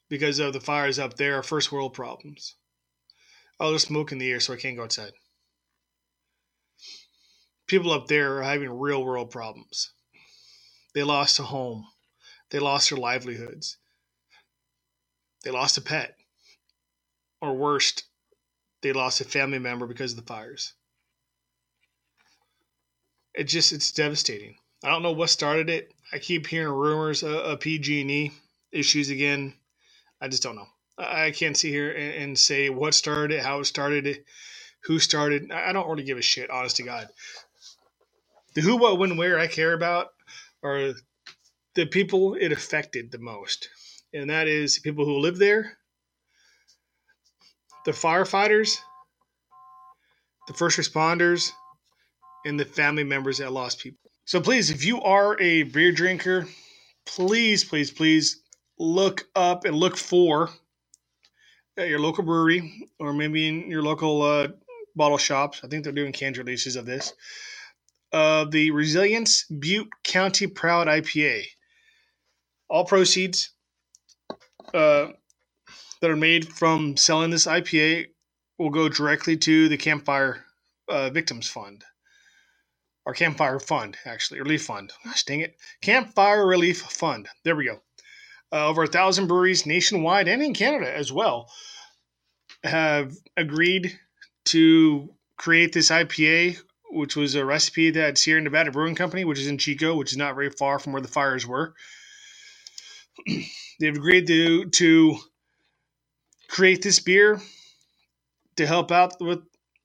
Speaker 1: because of the fires up there are first world problems. Oh, there's smoke in the air, so I can't go outside. People up there are having real world problems. They lost a home, they lost their livelihoods, they lost a pet, or worst, they lost a family member because of the fires. It just, it's devastating. I don't know what started it. I keep hearing rumors of, PG&E issues again. I just don't know. I can't sit here and, and say what started it, how it started it, who started. I don't really give a shit, honest to God. The who, what, when, where I care about are the people it affected the most, and that is people who live there, the firefighters, the first responders, and the family members that lost people. So please, if you are a beer drinker, please, please, please look up and look for at your local brewery or maybe in your local uh, bottle shops. I think they're doing canned releases of this. Uh, the Resilience Butte County Proud IPA. All proceeds uh, that are made from selling this IPA will go directly to the Campfire uh, Victims Fund or Campfire Fund, actually, Relief Fund. Gosh dang it. Campfire Relief Fund. There we go. Uh, over a thousand breweries nationwide and in Canada as well have agreed to create this IPA, which was a recipe that Sierra Nevada Brewing Company, which is in Chico, which is not very far from where the fires were, they've agreed to to create this beer to help out with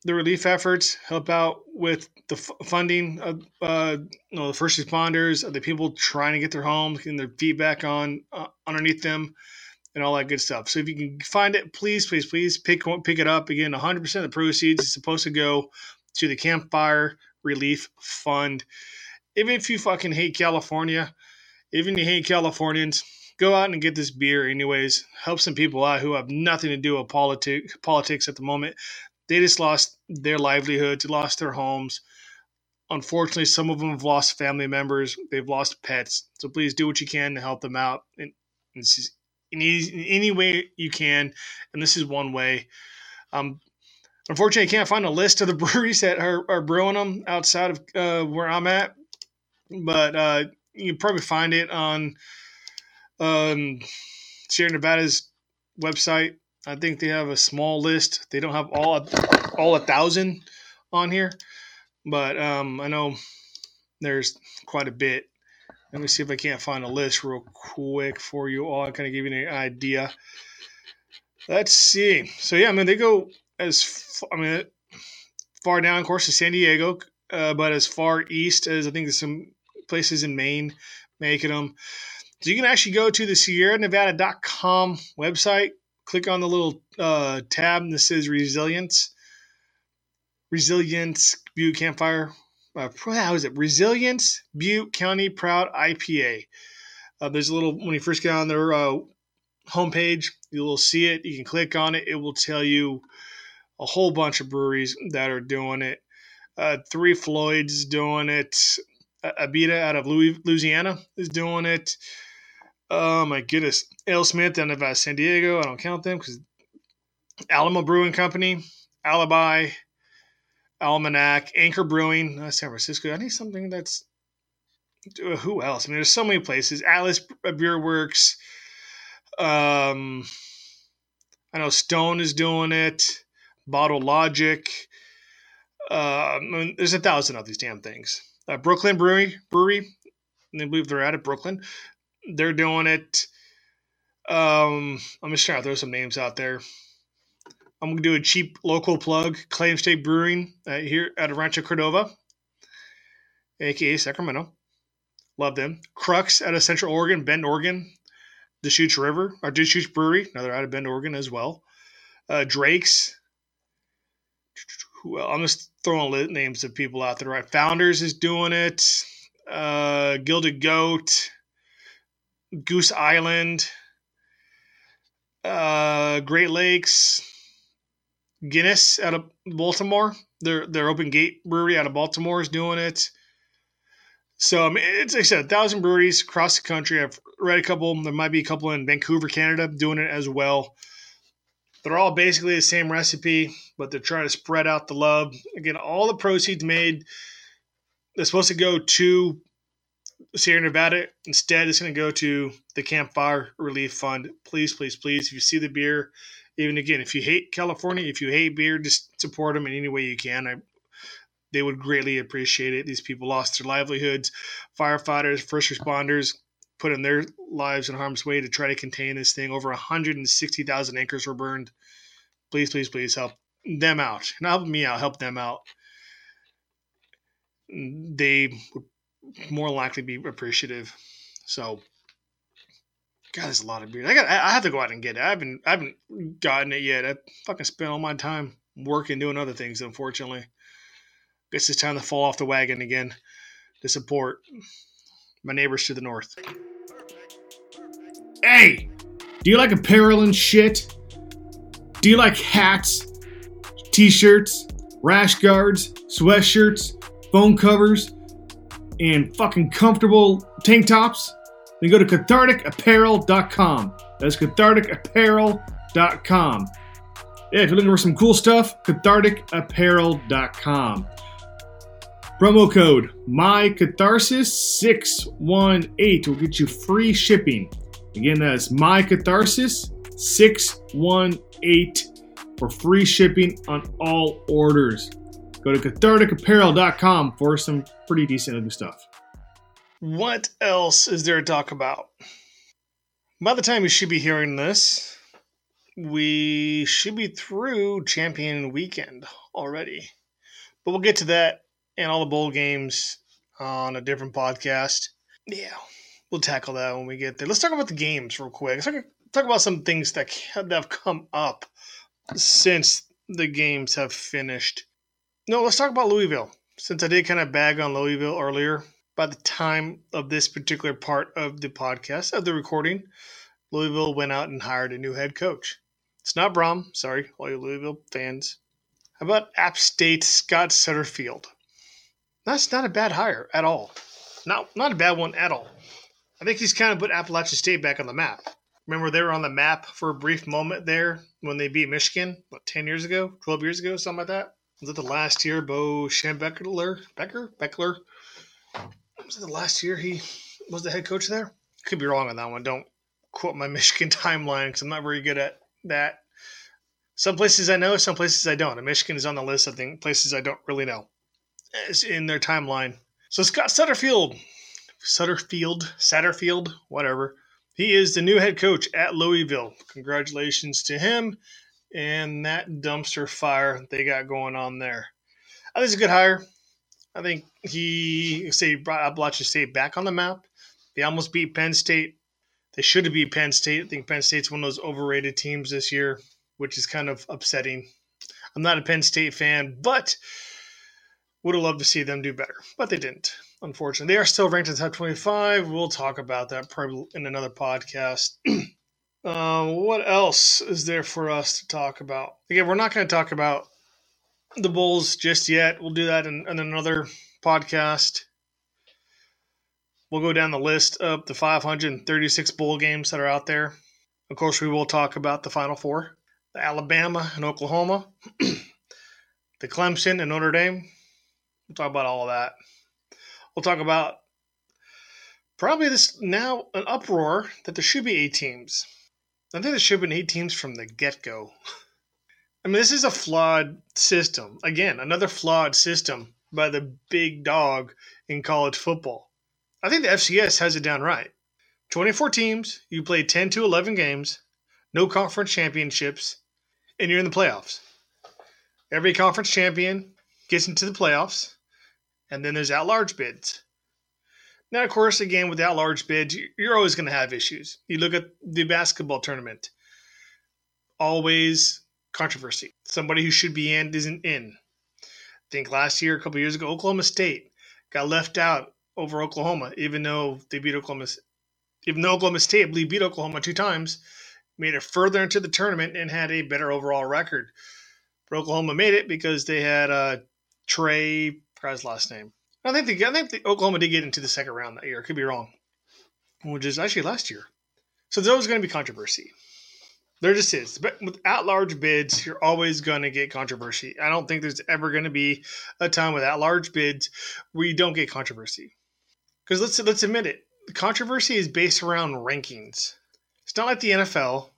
Speaker 1: the relief efforts, help out with the f- funding of uh, you know, the first responders, the people trying to get their homes, getting their feet back on uh, underneath them, and all that good stuff. So if you can find it, please, please, please pick pick it up. Again, 100% of the proceeds is supposed to go to the Campfire Relief Fund. Even if you fucking hate California, even if you hate Californians, go out and get this beer anyways. Help some people out who have nothing to do with politics politics at the moment. They just lost their livelihoods, lost their homes. Unfortunately, some of them have lost family members. They've lost pets. So please do what you can to help them out in, in, in any way you can. And this is one way. Um, unfortunately, I can't find a list of the breweries that are, are brewing them outside of uh, where I'm at. But uh, you probably find it on um, Sierra Nevada's website. I think they have a small list. They don't have all all a thousand on here, but um, I know there's quite a bit. Let me see if I can't find a list real quick for you all. I kind of give you an idea. Let's see. So yeah, I mean they go as I mean far down, of course, to San Diego, uh, but as far east as I think there's some places in Maine making them. So you can actually go to the SierraNevada.com website, click on the little uh, tab that says Resilience. Resilience Butte Campfire. Uh, how is it? Resilience Butte County Proud IPA. Uh, there's a little, when you first get on their uh, homepage, you'll see it. You can click on it. It will tell you a whole bunch of breweries that are doing it. Uh, Three Floyds doing it. Abita out of Louisiana is doing it. Oh my goodness. AleSmith out of uh, San Diego. I don't count them because Alamo Brewing Company, Alibi, Almanac, Anchor Brewing, uh, San Francisco. I need something that's uh, who else? I mean, there's so many places. Atlas Beer Works. Um, I know Stone is doing it. Bottle Logic. Uh, I mean, there's a thousand of these damn things. Uh, Brooklyn Brewery, Brewery. I believe they're out of Brooklyn they're doing it. Um, I'm just trying to throw some names out there. I'm gonna do a cheap local plug. Claimstake Brewing uh, here at Rancho Cordova, aka Sacramento. Love them. Crux out of Central Oregon, Bend, Oregon. Deschutes River or Deschutes Brewery, another out of Bend, Oregon as well. Uh, Drake's. Well, I'm just throwing names of people out there. Right, Founders is doing it. Uh, Gilded Goat. Goose Island, uh, Great Lakes, Guinness out of Baltimore. Their their Open Gate Brewery out of Baltimore is doing it. So I mean, it's like I said, a thousand breweries across the country. I've read a couple. There might be a couple in Vancouver, Canada, doing it as well. They're all basically the same recipe, but they're trying to spread out the love. Again, all the proceeds made, they're supposed to go to Sierra Nevada instead it's going to go to the Campfire Relief Fund. Please, please, please, if you see the beer, even again, if you hate California, if you hate beer, just support them in any way you can. I, they would greatly appreciate it. These people lost their livelihoods. Firefighters, first responders, putting their lives in harm's way to try to contain this thing. Over 160,000 acres were burned. Please, please, please help them out. Help me out, help them out. They would more likely be appreciative. So, God, there's a lot of beer. I got. I have to go out and get it. I haven't. I haven't gotten it yet. I fucking spent all my time working, doing other things. Unfortunately, guess it's time to fall off the wagon again to support my neighbors to the north. Hey, do you like apparel and shit? Do you like hats, t-shirts, rash guards, sweatshirts, phone covers? And fucking comfortable tank tops, then go to catharticapparel.com. That's catharticapparel.com. Yeah, if you're looking for some cool stuff, catharticapparel.com. Promo code MyCatharsis618 will get you free shipping. Again, that's MyCatharsis618 for free shipping on all orders. Go to catharticapparel.com for some pretty decent looking stuff. What else is there to talk about? By the time you should be hearing this, we should be through Champion Weekend already. But we'll get to that and all the bowl games on a different podcast. Yeah, we'll tackle that when we get there. Let's talk about the games real quick. Let's talk, talk about some things that have come up since the games have finished. No, let's talk about Louisville. Since I did kind of bag on Louisville earlier, by the time of this particular part of the podcast, of the recording, Louisville went out and hired a new head coach. It's not Brohm. Sorry, all you Louisville fans. How about App State Scott Sutterfield? That's not a bad hire at all. Not not a bad one at all. I think he's kind of put Appalachian State back on the map. Remember they were on the map for a brief moment there when they beat Michigan, what, 10 years ago, 12 years ago, something like that? Was it the last year Bo Schembechler, Becker, Beckler? Was it the last year he was the head coach there? Could be wrong on that one. Don't quote my Michigan timeline because I'm not very good at that. Some places I know, some places I don't. And Michigan is on the list. I think places I don't really know is in their timeline. So Scott Sutterfield, Sutterfield, Satterfield, whatever. He is the new head coach at Louisville. Congratulations to him and that dumpster fire they got going on there. I think it's a good hire. I think he say brought Appalachian State back on the map. They almost beat Penn State. They should have beat Penn State. I think Penn State's one of those overrated teams this year, which is kind of upsetting. I'm not a Penn State fan, but would have loved to see them do better, but they didn't. Unfortunately, they are still ranked in the top 25. We'll talk about that probably in another podcast. uh, what else is there for us to talk about? Again, we're not going to talk about the Bulls just yet. We'll do that in, in another podcast. We'll go down the list of the 536 bowl games that are out there. Of course, we will talk about the Final Four, the Alabama and Oklahoma, the Clemson and Notre Dame, We'll talk about all of that. We'll talk about probably this now an uproar that there should be eight teams. I think there should have been eight teams from the get go. I mean, this is a flawed system. Again, another flawed system by the big dog in college football. I think the FCS has it down right. 24 teams, you play 10 to 11 games, no conference championships, and you're in the playoffs. Every conference champion gets into the playoffs and then there's at large bids. Now, of course, again, with at large bids, you're always going to have issues. You look at the basketball tournament, always controversy. Somebody who should be in isn't in. I think last year, a couple years ago, Oklahoma State got left out over Oklahoma, even though they beat Oklahoma. Even though Oklahoma State, I believe, beat Oklahoma two times, made it further into the tournament and had a better overall record. But Oklahoma made it because they had uh, Trae his last name. I think the I think the Oklahoma did get into the second round that year. Could be wrong, which is actually last year. So there's always going to be controversy. There just is. But with at-large bids, you're always going to get controversy. I don't think there's ever going to be a time with at-large bids where you don't get controversy. Because let's let's admit it, the controversy is based around rankings. It's not like the NFL,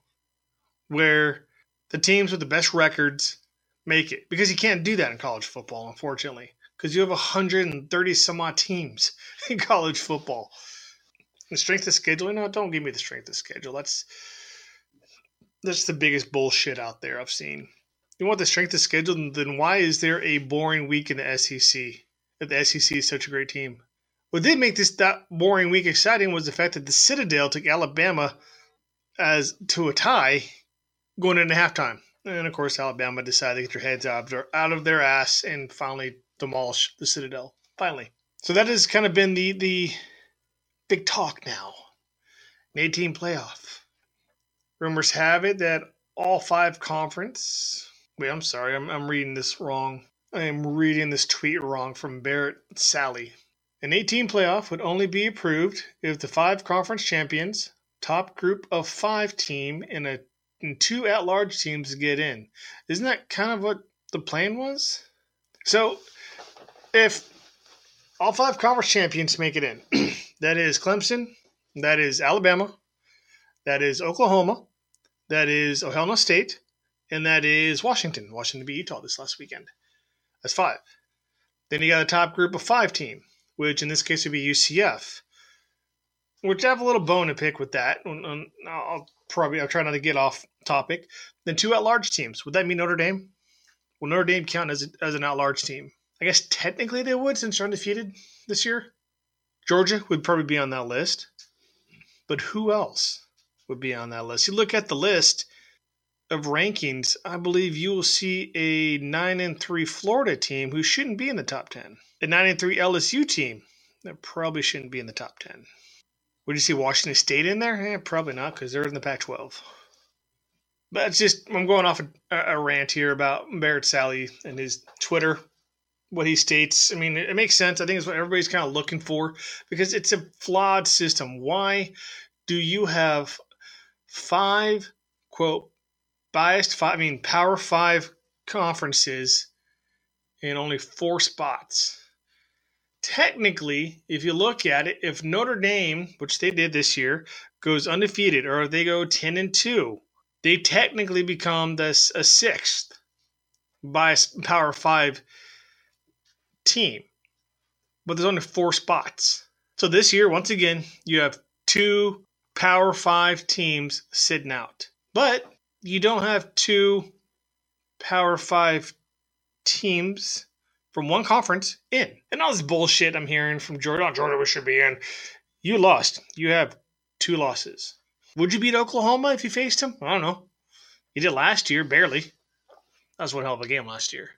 Speaker 1: where the teams with the best records make it because you can't do that in college football, unfortunately because you have 130 some odd teams in college football. The strength of schedule, no, don't give me the strength of schedule. That's that's the biggest bullshit out there I've seen. You want the strength of schedule, then why is there a boring week in the SEC? If the SEC is such a great team. What did make this that boring week exciting was the fact that the Citadel took Alabama as to a tie going into halftime. And of course, Alabama decided to get their heads out of their, out of their ass and finally demolish the Citadel. Finally. So that has kind of been the the big talk now. An 18 playoff. Rumors have it that all five conference. Wait, I'm sorry. I'm, I'm reading this wrong. I am reading this tweet wrong from Barrett Sallee. An 18 playoff would only be approved if the five conference champions, top group of five team, and a and two at-large teams get in. Isn't that kind of what the plan was? So if all five conference champions make it in, that is Clemson, that is Alabama, That is Oklahoma. That is Ohio State. And that is Washington. Washington beat Utah this last weekend. That's five. Then you got a top group of five team, which in this case would be UCF. Which I have a little bone to pick with that. I'll probably I'll try not to get off topic. Then two at-large teams. Would that mean Notre Dame? Will Notre Dame count as, as an at-large team? I guess technically they would since they're undefeated this year. Georgia would probably be on that list. But who else would be on that list? You look at the list of rankings, I believe you will see a 9 and 3 Florida team who shouldn't be in the top 10. A 9 and 3 LSU team that probably shouldn't be in the top 10. Would you see Washington State in there? Eh, probably not because they're in the Pac 12. But it's just, I'm going off a, a rant here about Barrett Sallee and his Twitter what he states. I mean, it, makes sense. I think it's what everybody's kind of looking for because it's a flawed system. Why do you have five quote biased five? I mean, Power Five conferences in only four spots. Technically, if you look at it, if Notre Dame, which they did this year, goes undefeated or they go 10 and 2, they technically become this a sixth by Power 5 team, but there's only four spots. So this year, once again, you have two Power Five teams sitting out, but you don't have two Power Five teams from one conference in. And all this bullshit I'm hearing from Jordan, oh, Jordan, we should be in. You lost. You have two losses. Would you beat Oklahoma if you faced him? I don't know. You did last year, barely. That was one hell of a game last year.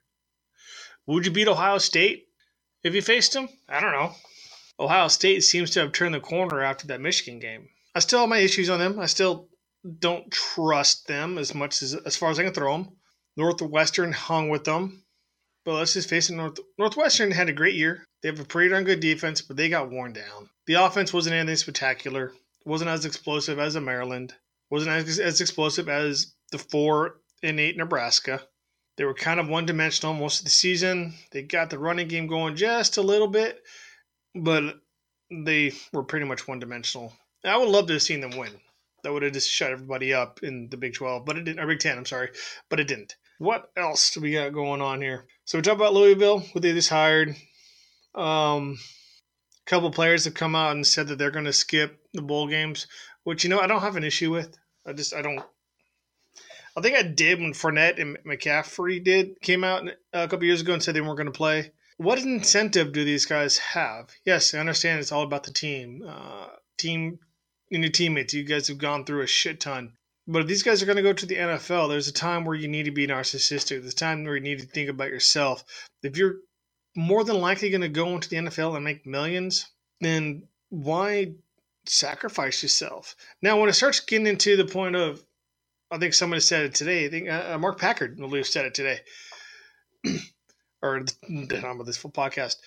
Speaker 1: Would you beat Ohio State if you faced them? I don't know. Ohio State seems to have turned the corner after that Michigan game. I still have my issues on them. I still don't trust them as much as as far as I can throw them. Northwestern hung with them, but let's just face it. North, Northwestern had a great year. They have a pretty darn good defense, but they got worn down. The offense wasn't anything spectacular. It wasn't as explosive as a Maryland. It wasn't as, as explosive as the four and eight Nebraska. They were kind of one dimensional most of the season. They got the running game going just a little bit, but they were pretty much one dimensional. I would love to have seen them win. That would have just shut everybody up in the Big 12, but it didn't, or Big 10, I'm sorry, but it didn't. What else do we got going on here? So we talk about Louisville, what they just hired. Um, a couple players have come out and said that they're going to skip the bowl games, which you know I don't have an issue with. I just I don't I think I did when Fournette and McCaffrey did came out a couple years ago and said they weren't going to play. What incentive do these guys have? Yes, I understand it's all about the team, uh, team, and your teammates. You guys have gone through a shit ton. But if these guys are going to go to the NFL, there's a time where you need to be narcissistic. There's a time where you need to think about yourself. If you're more than likely going to go into the NFL and make millions, then why sacrifice yourself? Now, when it starts getting into the point of I think someone said it today. I think uh, uh Mark Packer, I said it today, or on this full podcast.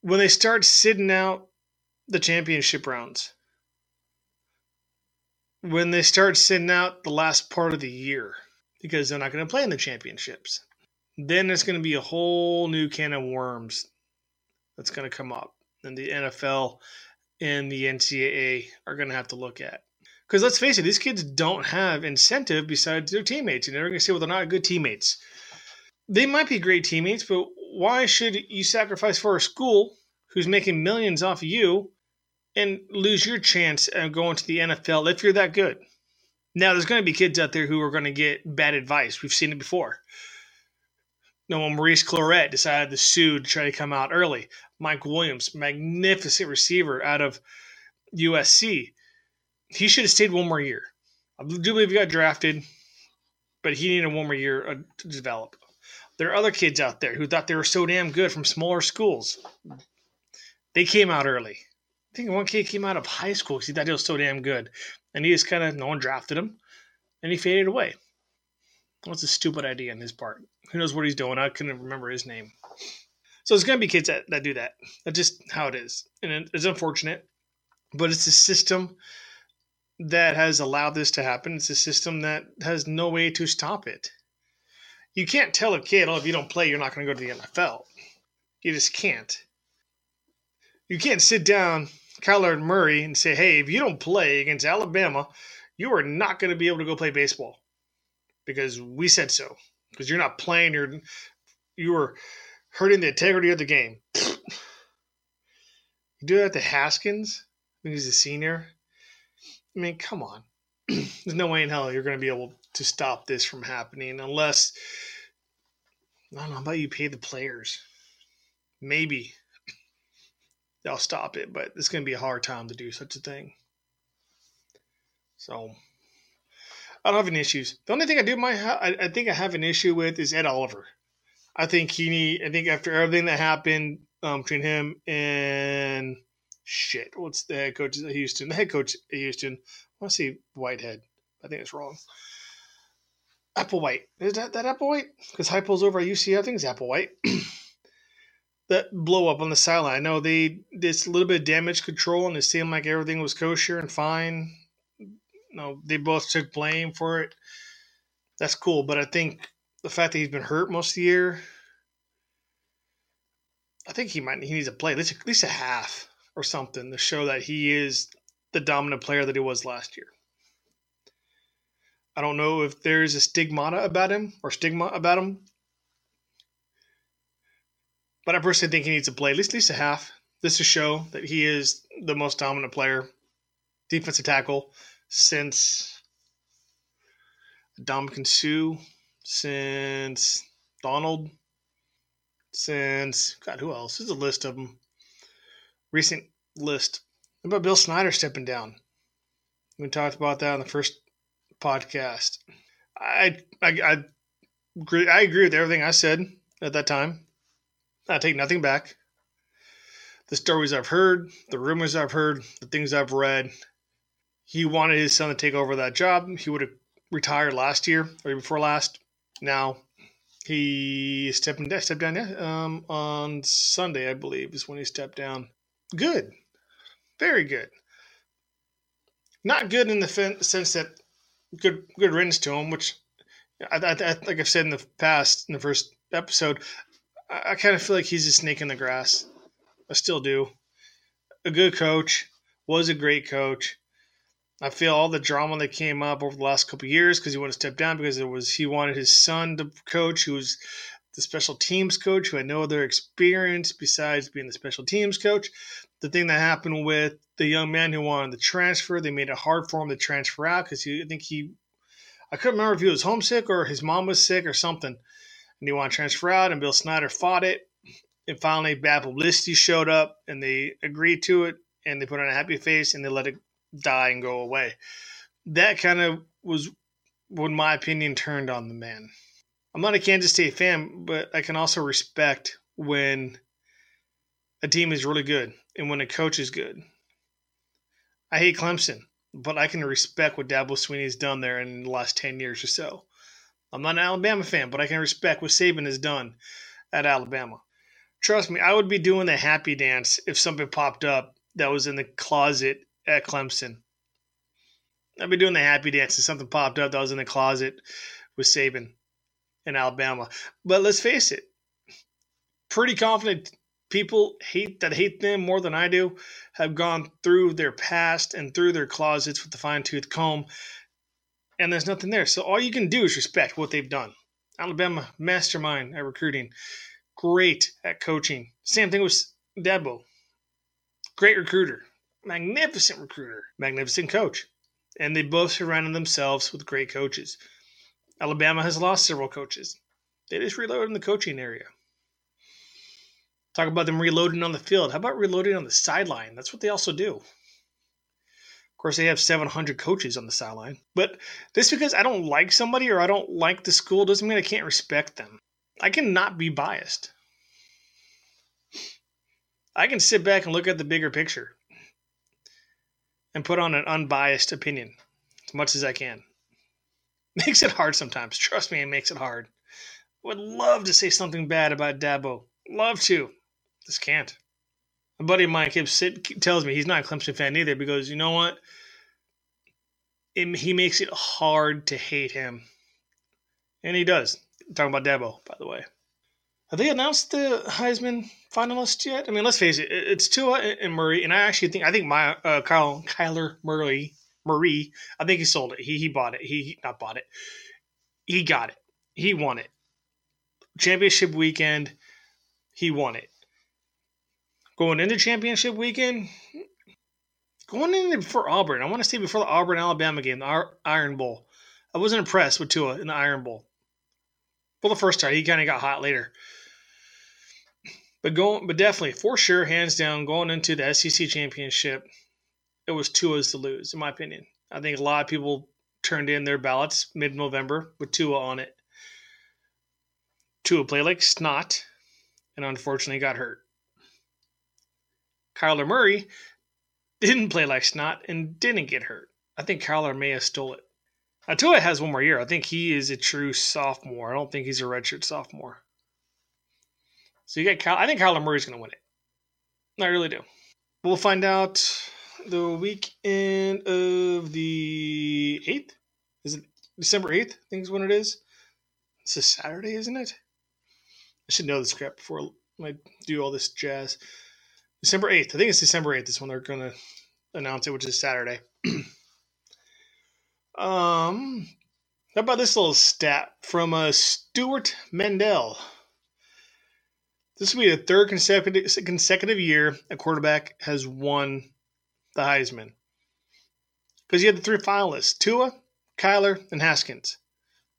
Speaker 1: When they start sitting out the championship rounds, when they start sitting out the last part of the year, because they're not going to play in the championships, then it's going to be a whole new can of worms that's going to come up, and the NFL and the NCAA are going to have to look at. Because let's face it, these kids don't have incentive besides their teammates, and they're going to say, well, they're not good teammates. They might be great teammates, but why should you sacrifice for a school who's making millions off of you and lose your chance of going to the NFL if you're that good? Now, there's going to be kids out there who are going to get bad advice. We've seen it before. No, when Maurice Clarett decided to sue to try to come out early. Mike Williams, magnificent receiver out of USC he should have stayed one more year. I do believe he got drafted, but he needed one more year uh, to develop. There are other kids out there who thought they were so damn good from smaller schools. They came out early. I think one kid came out of high school because he thought he was so damn good. And he just kind of, no one drafted him. And he faded away. That's a stupid idea on his part. Who knows what he's doing? I couldn't remember his name. So there's going to be kids that, that do that. That's just how it is. And it's unfortunate. But it's a system that has allowed this to happen. It's a system that has no way to stop it. You can't tell a kid, oh, if you don't play, you're not going to go to the NFL. You just can't. You can't sit down Kyler Murray and say, hey, if you don't play against Alabama, you are not going to be able to go play baseball because we said so. Because you're not playing, you're you are hurting the integrity of the game. you do that to Haskins when he's a senior. I mean, come on. There's no way in hell you're going to be able to stop this from happening unless I don't know about you pay the players. Maybe they'll stop it, but it's going to be a hard time to do such a thing. So I don't have any issues. The only thing I do my I, I think I have an issue with is Ed Oliver. I think he need. I think after everything that happened um, between him and shit, what's the head coach of Houston? The head coach at Houston. I want to see Whitehead. I think it's wrong. Applewhite. Is that that Applewhite? Because Heupel's over at UCF. I think it's Applewhite. that blow up on the sideline. I know they did a little bit of damage control and it seemed like everything was kosher and fine. No, they both took blame for it. That's cool, but I think the fact that he's been hurt most of the year, I think he might he needs to play at least, at least a half or something to show that he is the dominant player that he was last year. I don't know if there's a stigmata about him or stigma about him, but I personally think he needs to play at least, at least a half. This to show that he is the most dominant player, defensive tackle since Ndamukong Suh, since Donald, since God, who else? There's a list of them. Recent list. What about Bill Snyder stepping down? We talked about that on the first podcast. I I, I agree. I agree with everything I said at that time. I take nothing back. The stories I've heard, the rumors I've heard, the things I've read. He wanted his son to take over that job. He would have retired last year or before last. Now he stepped down. Stepped down. Um, on Sunday, I believe, is when he stepped down. Good, very good. Not good in the sense that good good riddance to him, which I, I, I, like I've said in the past in the first episode, I, I kind of feel like he's a snake in the grass. I still do. A good coach was a great coach. I feel all the drama that came up over the last couple years because he wanted to step down because it was he wanted his son to coach, who was the special teams coach, who had no other experience besides being the special teams coach. The thing that happened with the young man who wanted the transfer, they made it hard for him to transfer out because I think he, I couldn't remember if he was homesick or his mom was sick or something, and he wanted to transfer out. And Bill Snyder fought it. And finally, bad publicity showed up, and they agreed to it, and they put on a happy face, and they let it die and go away. That kind of was when my opinion turned on the man. I'm not a Kansas State fan, but I can also respect when a team is really good and when a coach is good. I hate Clemson, but I can respect what Dabo Swinney's done there in the last 10 years or so. I'm not an Alabama fan, but I can respect what Saban has done at Alabama. Trust me, I would be doing the happy dance if something popped up that was in the closet at Clemson. I'd be doing the happy dance if something popped up that was in the closet with Saban in Alabama. But let's face it, pretty confident people hate that hate them more than I do have gone through their past and through their closets with the fine tooth comb, and there's nothing there. So all you can do is respect what they've done. Alabama mastermind at recruiting, great at coaching. Same thing with Dabo, great recruiter magnificent recruiter, magnificent coach. And they both surrounded themselves with great coaches. Alabama has lost several coaches. They just reload in the coaching area. Talk about them reloading on the field. How about reloading on the sideline? That's what they also do. Of course, they have 700 coaches on the sideline. But just because I don't like somebody or I don't like the school doesn't mean I can't respect them. I cannot be biased. I can sit back and look at the bigger picture and put on an unbiased opinion as much as I can. Makes it hard sometimes. Trust me, it makes it hard. Would love to say something bad about Dabo. Love to. Just can't. A buddy of mine keeps sit, tells me he's not a Clemson fan either because you know what? It, he makes it hard to hate him. And he does. Talking about Dabo, by the way. Have they announced the Heisman finalists yet? I mean, let's face it, it's Tua and Murray, and I actually think I think my uh, Kyle Kyler Murray Murray. I think he sold it. He he bought it. He, he not bought it. He got it. He won it. Championship weekend, he won it. Going into championship weekend, going in for Auburn. I want to say before the Auburn Alabama game, the Iron Bowl. I wasn't impressed with Tua in the Iron Bowl. Well, the first time he kind of got hot later. But going, but definitely for sure, hands down, going into the SEC championship, it was Tua's to lose, in my opinion. I think a lot of people turned in their ballots mid-November with Tua on it. Tua played like snot, and unfortunately got hurt. Kyler Murray didn't play like snot and didn't get hurt. I think Kyler may have stole it. Uh, Tua has one more year. I think he is a true sophomore. I don't think he's a redshirt sophomore. So you get Cal. I think Kyler Murray's going to win it. I really do. We'll find out the weekend of the 8th. Is it December 8th? I think is when it is. It's a Saturday, isn't it? I should know the script before I do all this jazz. December 8th. I think it's December 8th is when they're going to announce it, which is Saturday. um, how about this little stat from uh, Stewart Mandel? This will be the third consecutive consecutive year a quarterback has won the Heisman. Because you had the three finalists: Tua, Kyler, and Haskins.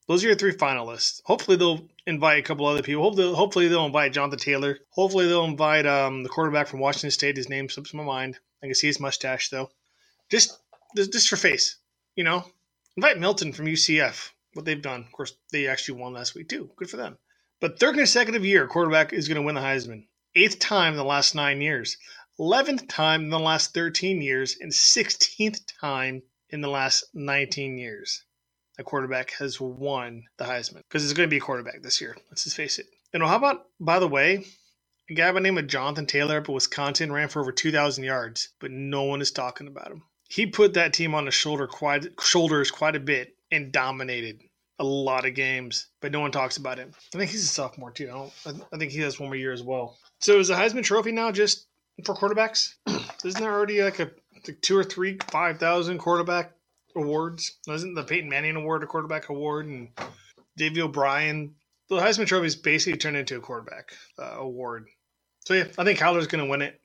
Speaker 1: Those are your three finalists. Hopefully they'll invite a couple other people. Hopefully, hopefully they'll invite Jonathan Taylor. Hopefully they'll invite um, the quarterback from Washington State. His name slips my mind. I can see his mustache though. Just just for face, you know. Invite Milton from UCF. What they've done. Of course, they actually won last week too. Good for them. But third consecutive year, quarterback is going to win the Heisman. Eighth time in the last nine years. 11th time in the last 13 years. And 16th time in the last 19 years. A quarterback has won the Heisman. Because it's going to be a quarterback this year. Let's just face it. And how about, by the way, a guy by the name of Jonathan Taylor up at Wisconsin ran for over 2,000 yards, but no one is talking about him. He put that team on his shoulder quite, shoulders quite a bit and dominated a lot of games, but no one talks about him. I think he's a sophomore too. I, I think he has one more year as well. So is the Heisman Trophy now just for quarterbacks? Isn't there already like a like two or three five thousand quarterback awards? Isn't the Peyton Manning Award a quarterback award and Davey O'Brien? The Heisman Trophy is basically turned into a quarterback uh, award. So yeah, I think Kyler's going to win it.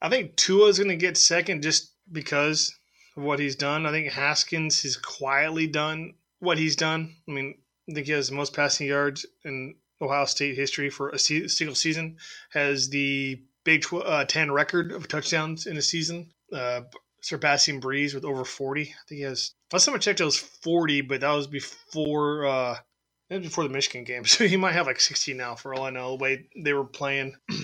Speaker 1: I think Tua's going to get second just because of what he's done. I think Haskins has quietly done what he's done. I mean, I think he has the most passing yards in Ohio State history for a single season. Has the Big uh, Ten record of touchdowns in a season, uh, surpassing Brees with over forty. I think he has. Last time I checked, it was forty, but that was before. Uh, that was before the Michigan game, so he might have like sixty now, for all I know. The way they were playing. so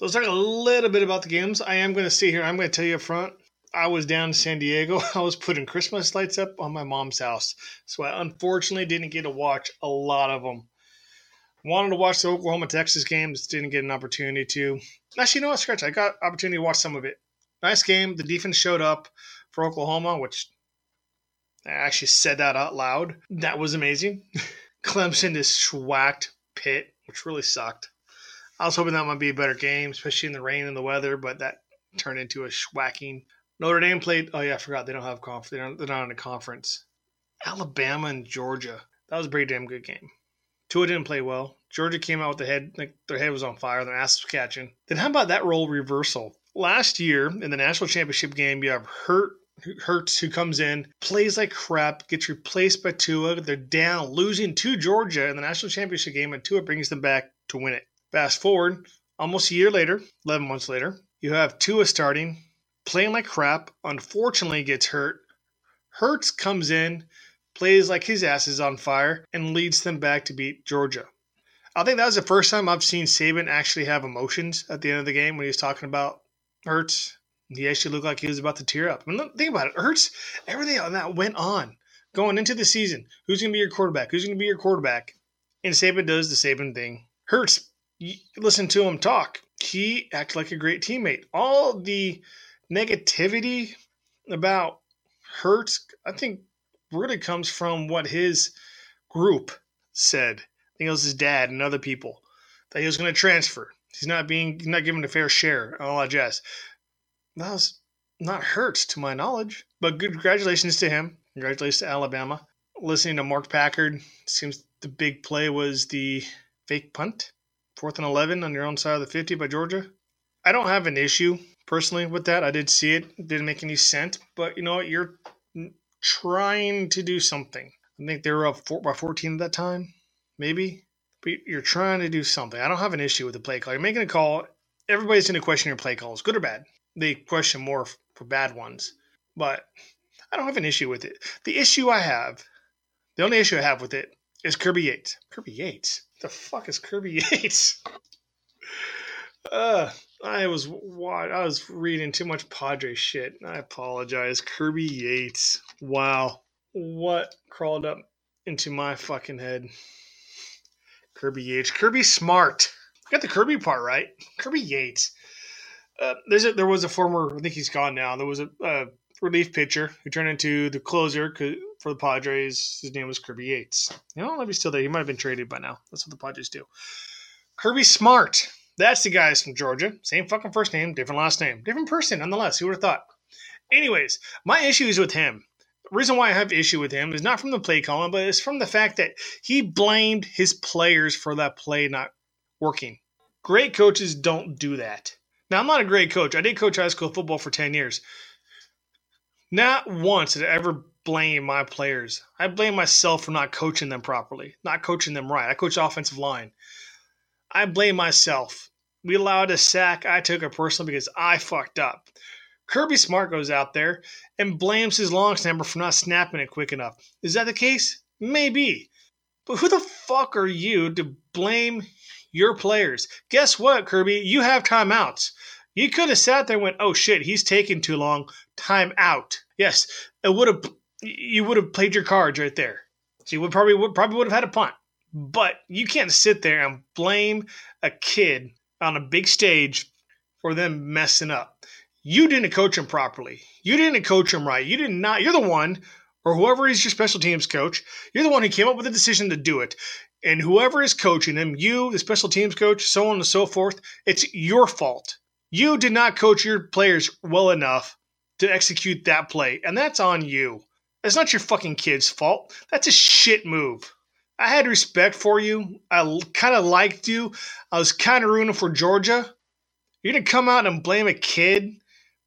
Speaker 1: let's talk a little bit about the games. I am going to see here. I'm going to tell you up front. I was down in San Diego. I was putting Christmas lights up on my mom's house. So I unfortunately didn't get to watch a lot of them. Wanted to watch the Oklahoma Texas games, didn't get an opportunity to. Actually, you know what, Scratch? I got opportunity to watch some of it. Nice game. The defense showed up for Oklahoma, which I actually said that out loud. That was amazing. Clemson just schwacked Pitt, which really sucked. I was hoping that might be a better game, especially in the rain and the weather, but that turned into a schwacking. Notre Dame played. Oh yeah, I forgot they don't have conf. They're not, they're not in a conference. Alabama and Georgia. That was a pretty damn good game. Tua didn't play well. Georgia came out with the head like their head was on fire. Their ass was catching. Then how about that role reversal? Last year in the national championship game, you have Hurt Hurts who comes in, plays like crap, gets replaced by Tua. They're down, losing to Georgia in the national championship game, and Tua brings them back to win it. Fast forward, almost a year later, 11 months later, you have Tua starting playing like crap, unfortunately gets hurt. Hurts comes in, plays like his ass is on fire, and leads them back to beat Georgia. I think that was the first time I've seen Saban actually have emotions at the end of the game when he was talking about Hurts. He actually looked like he was about to tear up. I mean, think about it. Hurts, everything that went on going into the season. Who's going to be your quarterback? Who's going to be your quarterback? And Saban does the Saban thing. Hurts, listen to him talk. He acted like a great teammate. All the negativity about Hurts, I think, really comes from what his group said. I think it was his dad and other people that he was going to transfer. He's not being not given a fair share. All that jazz. That was not hurt to my knowledge. But good congratulations to him. Congratulations to Alabama. Listening to Mark Packer, seems the big play was the fake punt, fourth and 11 on your own side of the 50 by Georgia. I don't have an issue personally with that. I did see it, it didn't make any sense, but you know what? You're trying to do something. I think they were up four, by 14 at that time, maybe. But you're trying to do something. I don't have an issue with the play call. You're making a call. Everybody's going to question your play calls, good or bad. They question more for bad ones, but I don't have an issue with it. The issue I have, the only issue I have with it is Kirby Yates. Kirby Yates? The fuck is Kirby Yates? Uh, I was I was reading too much Padre shit. I apologize. Kirby Yates. Wow. What crawled up into my fucking head? Kirby Yates. Kirby Smart. got the Kirby part right. Kirby Yates. Uh, there's a, there was a former. I think he's gone now. There was a, a relief pitcher who turned into the closer for the Padres. His name was Kirby Yates. You know, if he's still there, he might have been traded by now. That's what the Padres do. Kirby Smart. That's the guys from Georgia. Same fucking first name, different last name. Different person, nonetheless. Who would have thought? Anyways, my issue is with him. The reason why I have issue with him is not from the play calling, but it's from the fact that he blamed his players for that play not working. Great coaches don't do that. Now, I'm not a great coach. I did coach high school football for 10 years. Not once did I ever blame my players. I blame myself for not coaching them properly, not coaching them right. I coach offensive line. I blame myself. We allowed a sack. I took it personally because I fucked up. Kirby Smart goes out there and blames his long snapper for not snapping it quick enough. Is that the case? Maybe. But who the fuck are you to blame your players? Guess what, Kirby? You have timeouts. You could have sat there and went, "Oh shit, he's taking too long. Time out." Yes, it would have. You would have played your cards right there. So you would probably would probably would have had a punt. But you can't sit there and blame a kid on a big stage for them messing up. You didn't coach him properly. You didn't coach him right. You did not. You're the one, or whoever is your special teams coach, you're the one who came up with the decision to do it. And whoever is coaching him, you, the special teams coach, so on and so forth, it's your fault. You did not coach your players well enough to execute that play, and that's on you. It's not your fucking kid's fault. That's a shit move. I had respect for you. I kind of liked you. I was kind of rooting for Georgia. You're going to come out and blame a kid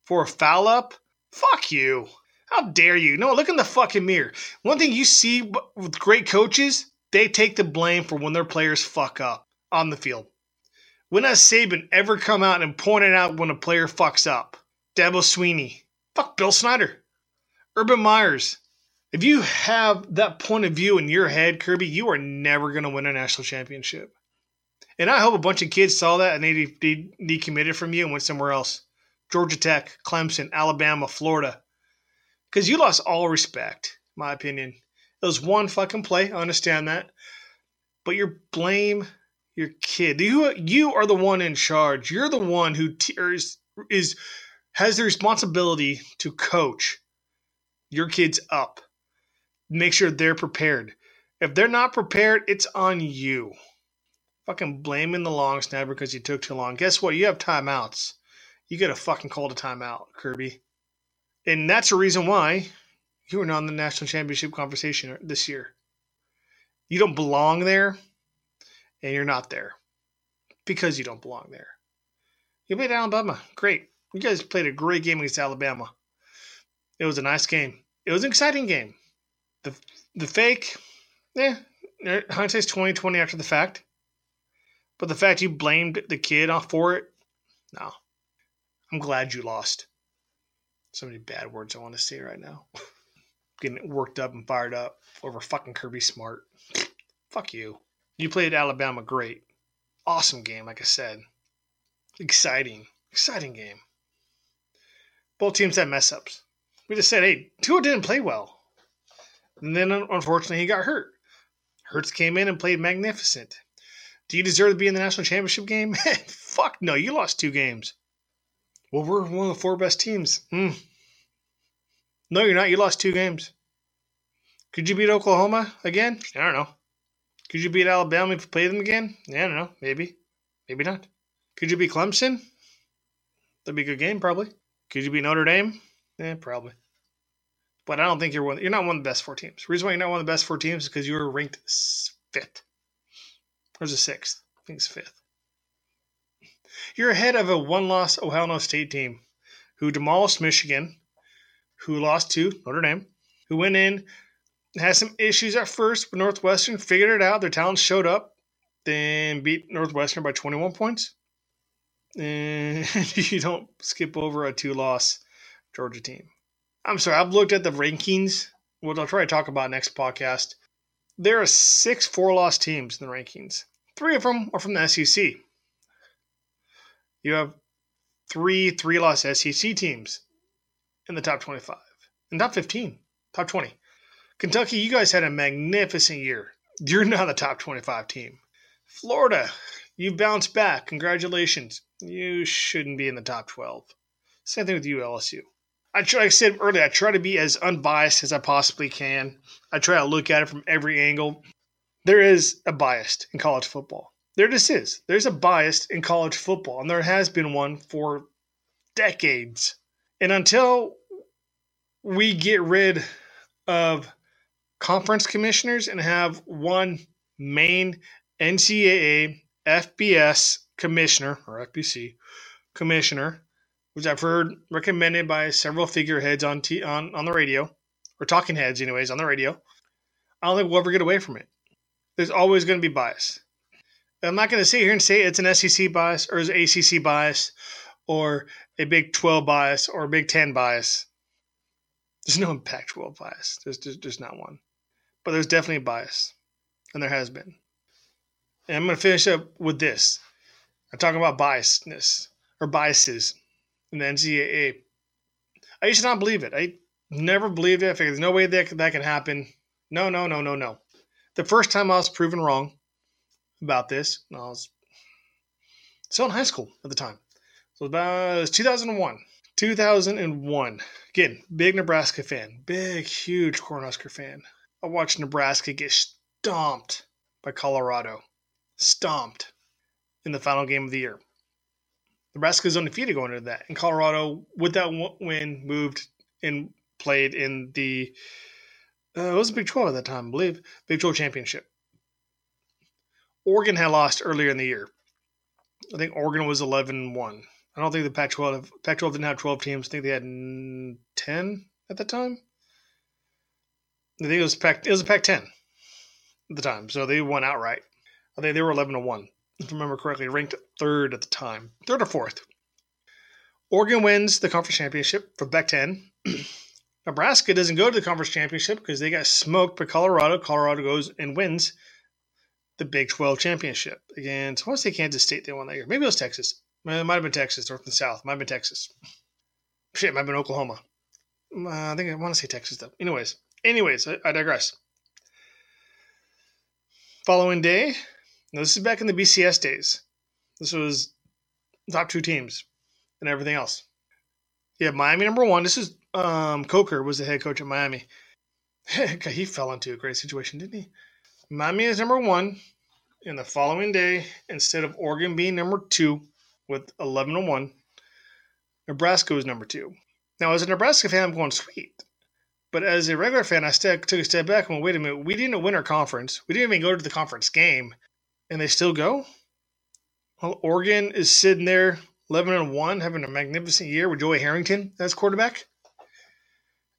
Speaker 1: for a foul up? Fuck you. How dare you? No, look in the fucking mirror. One thing you see with great coaches, they take the blame for when their players fuck up on the field. When has Saban ever come out and pointed out when a player fucks up? Dabo Swinney. Fuck Bill Snyder. Urban Meyers. If you have that point of view in your head, Kirby, you are never going to win a national championship. And I hope a bunch of kids saw that and they de- decommitted from you and went somewhere else. Georgia Tech, Clemson, Alabama, Florida. Because you lost all respect, my opinion. It was one fucking play. I understand that. But you're blame your kid. You, you are the one in charge. You're the one who t- is, is has the responsibility to coach your kids up make sure they're prepared. If they're not prepared, it's on you. Fucking blaming the long snapper because you took too long. Guess what? You have timeouts. You get a fucking call to timeout, Kirby. And that's the reason why you are not in the national championship conversation this year. You don't belong there, and you're not there because you don't belong there. You played Alabama. Great. You guys played a great game against Alabama. It was a nice game. It was an exciting game. The the fake, eh, eh, yeah, hindsight's twenty twenty after the fact. But the fact you blamed the kid for it, no. I'm glad you lost. So many bad words I want to say right now. Getting worked up and fired up over fucking Kirby Smart. Fuck you. You played Alabama great. Awesome game, like I said. Exciting. Exciting game. Both teams had mess ups. We just said, hey, Tua didn't play well. And then unfortunately, he got hurt. Hurts came in and played magnificent. Do you deserve to be in the national championship game? Fuck no, you lost two games. Well, we're one of the four best teams. Mm. No, you're not. You lost two games. Could you beat Oklahoma again? I don't know. Could you beat Alabama if you play them again? Yeah, I don't know. Maybe. Maybe not. Could you beat Clemson? That'd be a good game, probably. Could you beat Notre Dame? Yeah, probably. But I don't think you're one. You're not one of the best four teams. The reason why you're not one of the best four teams is because you were ranked fifth. Or was it sixth? I think it's fifth. You're ahead of a one-loss Ohio State team who demolished Michigan, who lost to Notre Dame, who went in, had some issues at first, but Northwestern figured it out. Their talent showed up, then beat Northwestern by 21 points. And you don't skip over a two-loss Georgia team. I'm sorry, I've looked at the rankings, what I'll try to talk about next podcast. There are six four-loss teams in the rankings. Three of them are from the SEC. You have three three-loss SEC teams in the top 25, in top 15, top 20. Kentucky, you guys had a magnificent year. You're not a top 25 team. Florida, you bounced back. Congratulations. You shouldn't be in the top 12. Same thing with you, LSU. I try, like I said earlier, I try to be as unbiased as I possibly can. I try to look at it from every angle. There is a bias in college football. There just is. There's a bias in college football, and there has been one for decades. And until we get rid of conference commissioners and have one main NCAA FBS commissioner or FBC commissioner, which I've heard recommended by several figureheads on t- on on the radio or talking heads, anyways, on the radio. I don't think we'll ever get away from it. There's always going to be bias. I'm not going to sit here and say it's an SEC bias or an ACC bias or a Big 12 bias or a Big 10 bias. There's no Pac 12 bias. There's, there's, there's not one. But there's definitely a bias, and there has been. And I'm going to finish up with this. I'm talking about biasness or biases in the NCAA. I used to not believe it. I never believed it. I figured there's no way that that can happen. No, no, no, no, no. The first time I was proven wrong about this, I was still in high school at the time. So about it was 2001. 2001. Again, big Nebraska fan. Big, huge Cornhusker fan. I watched Nebraska get stomped by Colorado. Stomped in the final game of the year. Nebraska is undefeated going into that. And Colorado, with that win, moved and played in the uh, it was a Big 12 at that time, I believe, Big 12 championship. Oregon had lost earlier in the year. I think Oregon was 11 1. I don't think the Pac 12 Pac 12 didn't have 12 teams. I think they had 10 at the time. I think it was Pac it was a Pac 10 at the time. So they won outright. I think they were 11 to 1 if I remember correctly, ranked third at the time, third or fourth. Oregon wins the conference championship for Pac 10. Nebraska doesn't go to the conference championship because they got smoked by Colorado. Colorado goes and wins the Big 12 championship against, I want to say Kansas State they won that year. Maybe it was Texas. It might have been Texas, North and South. Might have been Texas. Shit, it might have been Oklahoma. Uh, I think I want to say Texas, though. Anyways, anyways, I, I digress. Following day, now, this is back in the BCS days. This was top two teams and everything else. Yeah, Miami number one. This is um, Coker was the head coach at Miami. he fell into a great situation, didn't he? Miami is number one. In the following day, instead of Oregon being number two with 11 to 1, Nebraska was number two. Now, as a Nebraska fan, I'm going, sweet. But as a regular fan, I took a step back and went, wait a minute, we didn't win our conference. We didn't even go to the conference game and they still go. Well, Oregon is sitting there, eleven and one, having a magnificent year with Joey Harrington as quarterback,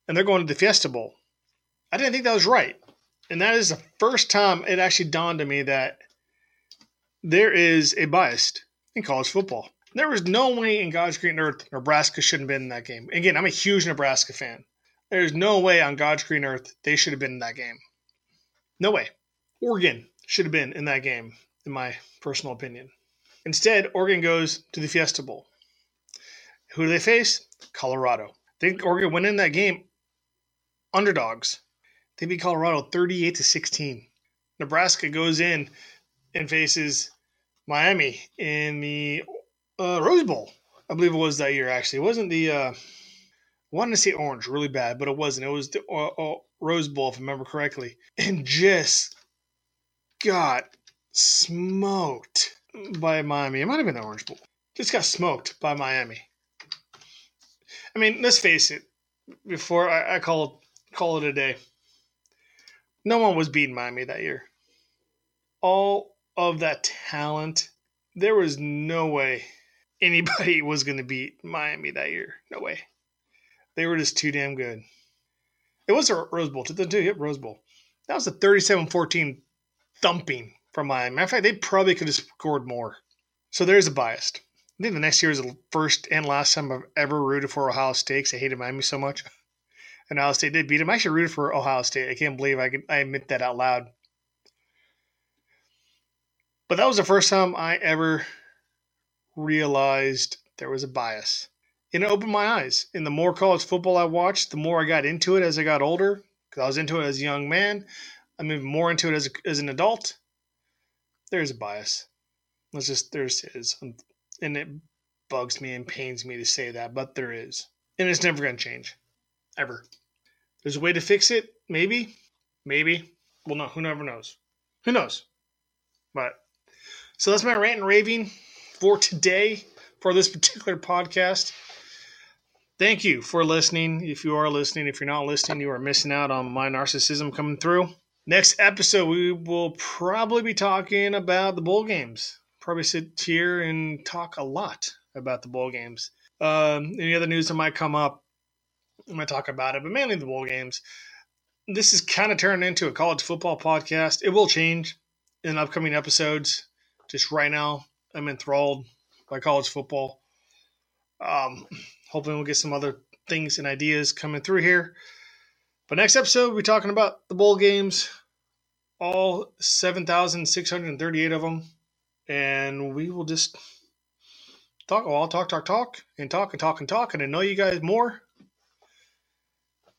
Speaker 1: and they're going to the Fiesta Bowl. I didn't think that was right, and that is the first time it actually dawned on me that there is a bias in college football. There was no way in God's green earth Nebraska shouldn't have been in that game. Again, I'm a huge Nebraska fan. There's no way on God's green earth they should have been in that game. No way. Oregon should have been in that game, in my personal opinion. Instead, Oregon goes to the Fiesta Bowl. Who do they face? Colorado. I think Oregon went in that game underdogs. They beat Colorado 38 to 16. Nebraska goes in and faces Miami in the uh, Rose Bowl. I believe it was that year. Actually, it wasn't the. Uh, I wanted to say orange really bad, but it wasn't. It was the uh, uh, Rose Bowl, if I remember correctly, and just got smoked by Miami. It might have been the Orange Bowl. Just got smoked by Miami. I mean, let's face it. before I, I call call it a day. No one was beating Miami that year. All of that talent, there was no way anybody was going to beat Miami that year. No way. They were just too damn good. It was a Rose Bowl. Did they hit Rose Bowl? That was a 37-14 thumping from Miami. Matter of fact, they probably could have scored more. So there's a bias. I think the next year is the first and last time I've ever rooted for Ohio State I hated Miami so much. And Ohio State did beat them. I actually rooted for Ohio State. I can't believe I could I admit that out loud. But that was the first time I ever realized there was a bias. And it opened my eyes. And the more college football I watched, the more I got into it as I got older. Because I was into it as a young man. I'm even more into it as, a, as an adult. There's a bias. Let's just, there's is. And it bugs me and pains me to say that, but there is. And it's never going to change. Ever. There's a way to fix it. Maybe. Maybe. Well, no, who never knows. Who knows? But, so that's my rant and raving for today for this particular podcast. Thank you for listening. If you are listening, if you're not listening, you are missing out on my narcissism coming through. Next episode, we will probably be talking about the bowl games. Probably sit here and talk a lot about the bowl games. Um, any other news that might come up, I might talk about it, but mainly the bowl games. This is kind of turned into a college football podcast. It will change in upcoming episodes. Just right now, I'm enthralled by college football. Um, hoping we'll get some other things and ideas coming through here. But next episode, we'll be talking about the bowl games, all 7,638 of them. And we will just talk. Well, I'll talk, talk, talk, and talk and talk and talk, and know you guys more.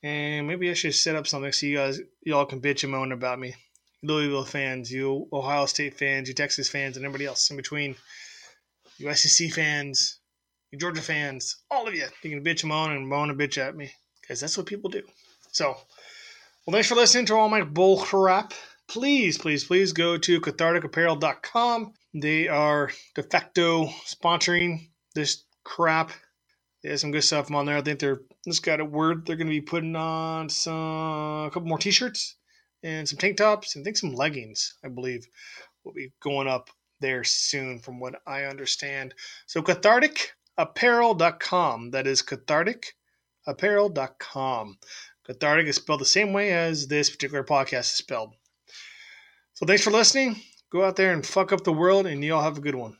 Speaker 1: And maybe I should set up something so you guys, y'all can bitch and moan about me. Louisville fans, you Ohio State fans, you Texas fans, and everybody else in between. You SEC fans, you Georgia fans, all of you. You can bitch and moan and moan and bitch at me because that's what people do. So, well, thanks for listening to all my bull crap. Please, please, please go to catharticapparel.com. They are de facto sponsoring this crap. They have some good stuff on there. I think they're just got a word they're going to be putting on some a couple more t-shirts and some tank tops and I think some leggings. I believe will be going up there soon, from what I understand. So catharticapparel.com. That is catharticapparel.com. Cathartic is spelled the same way as this particular podcast is spelled. So thanks for listening. Go out there and fuck up the world, and y'all have a good one.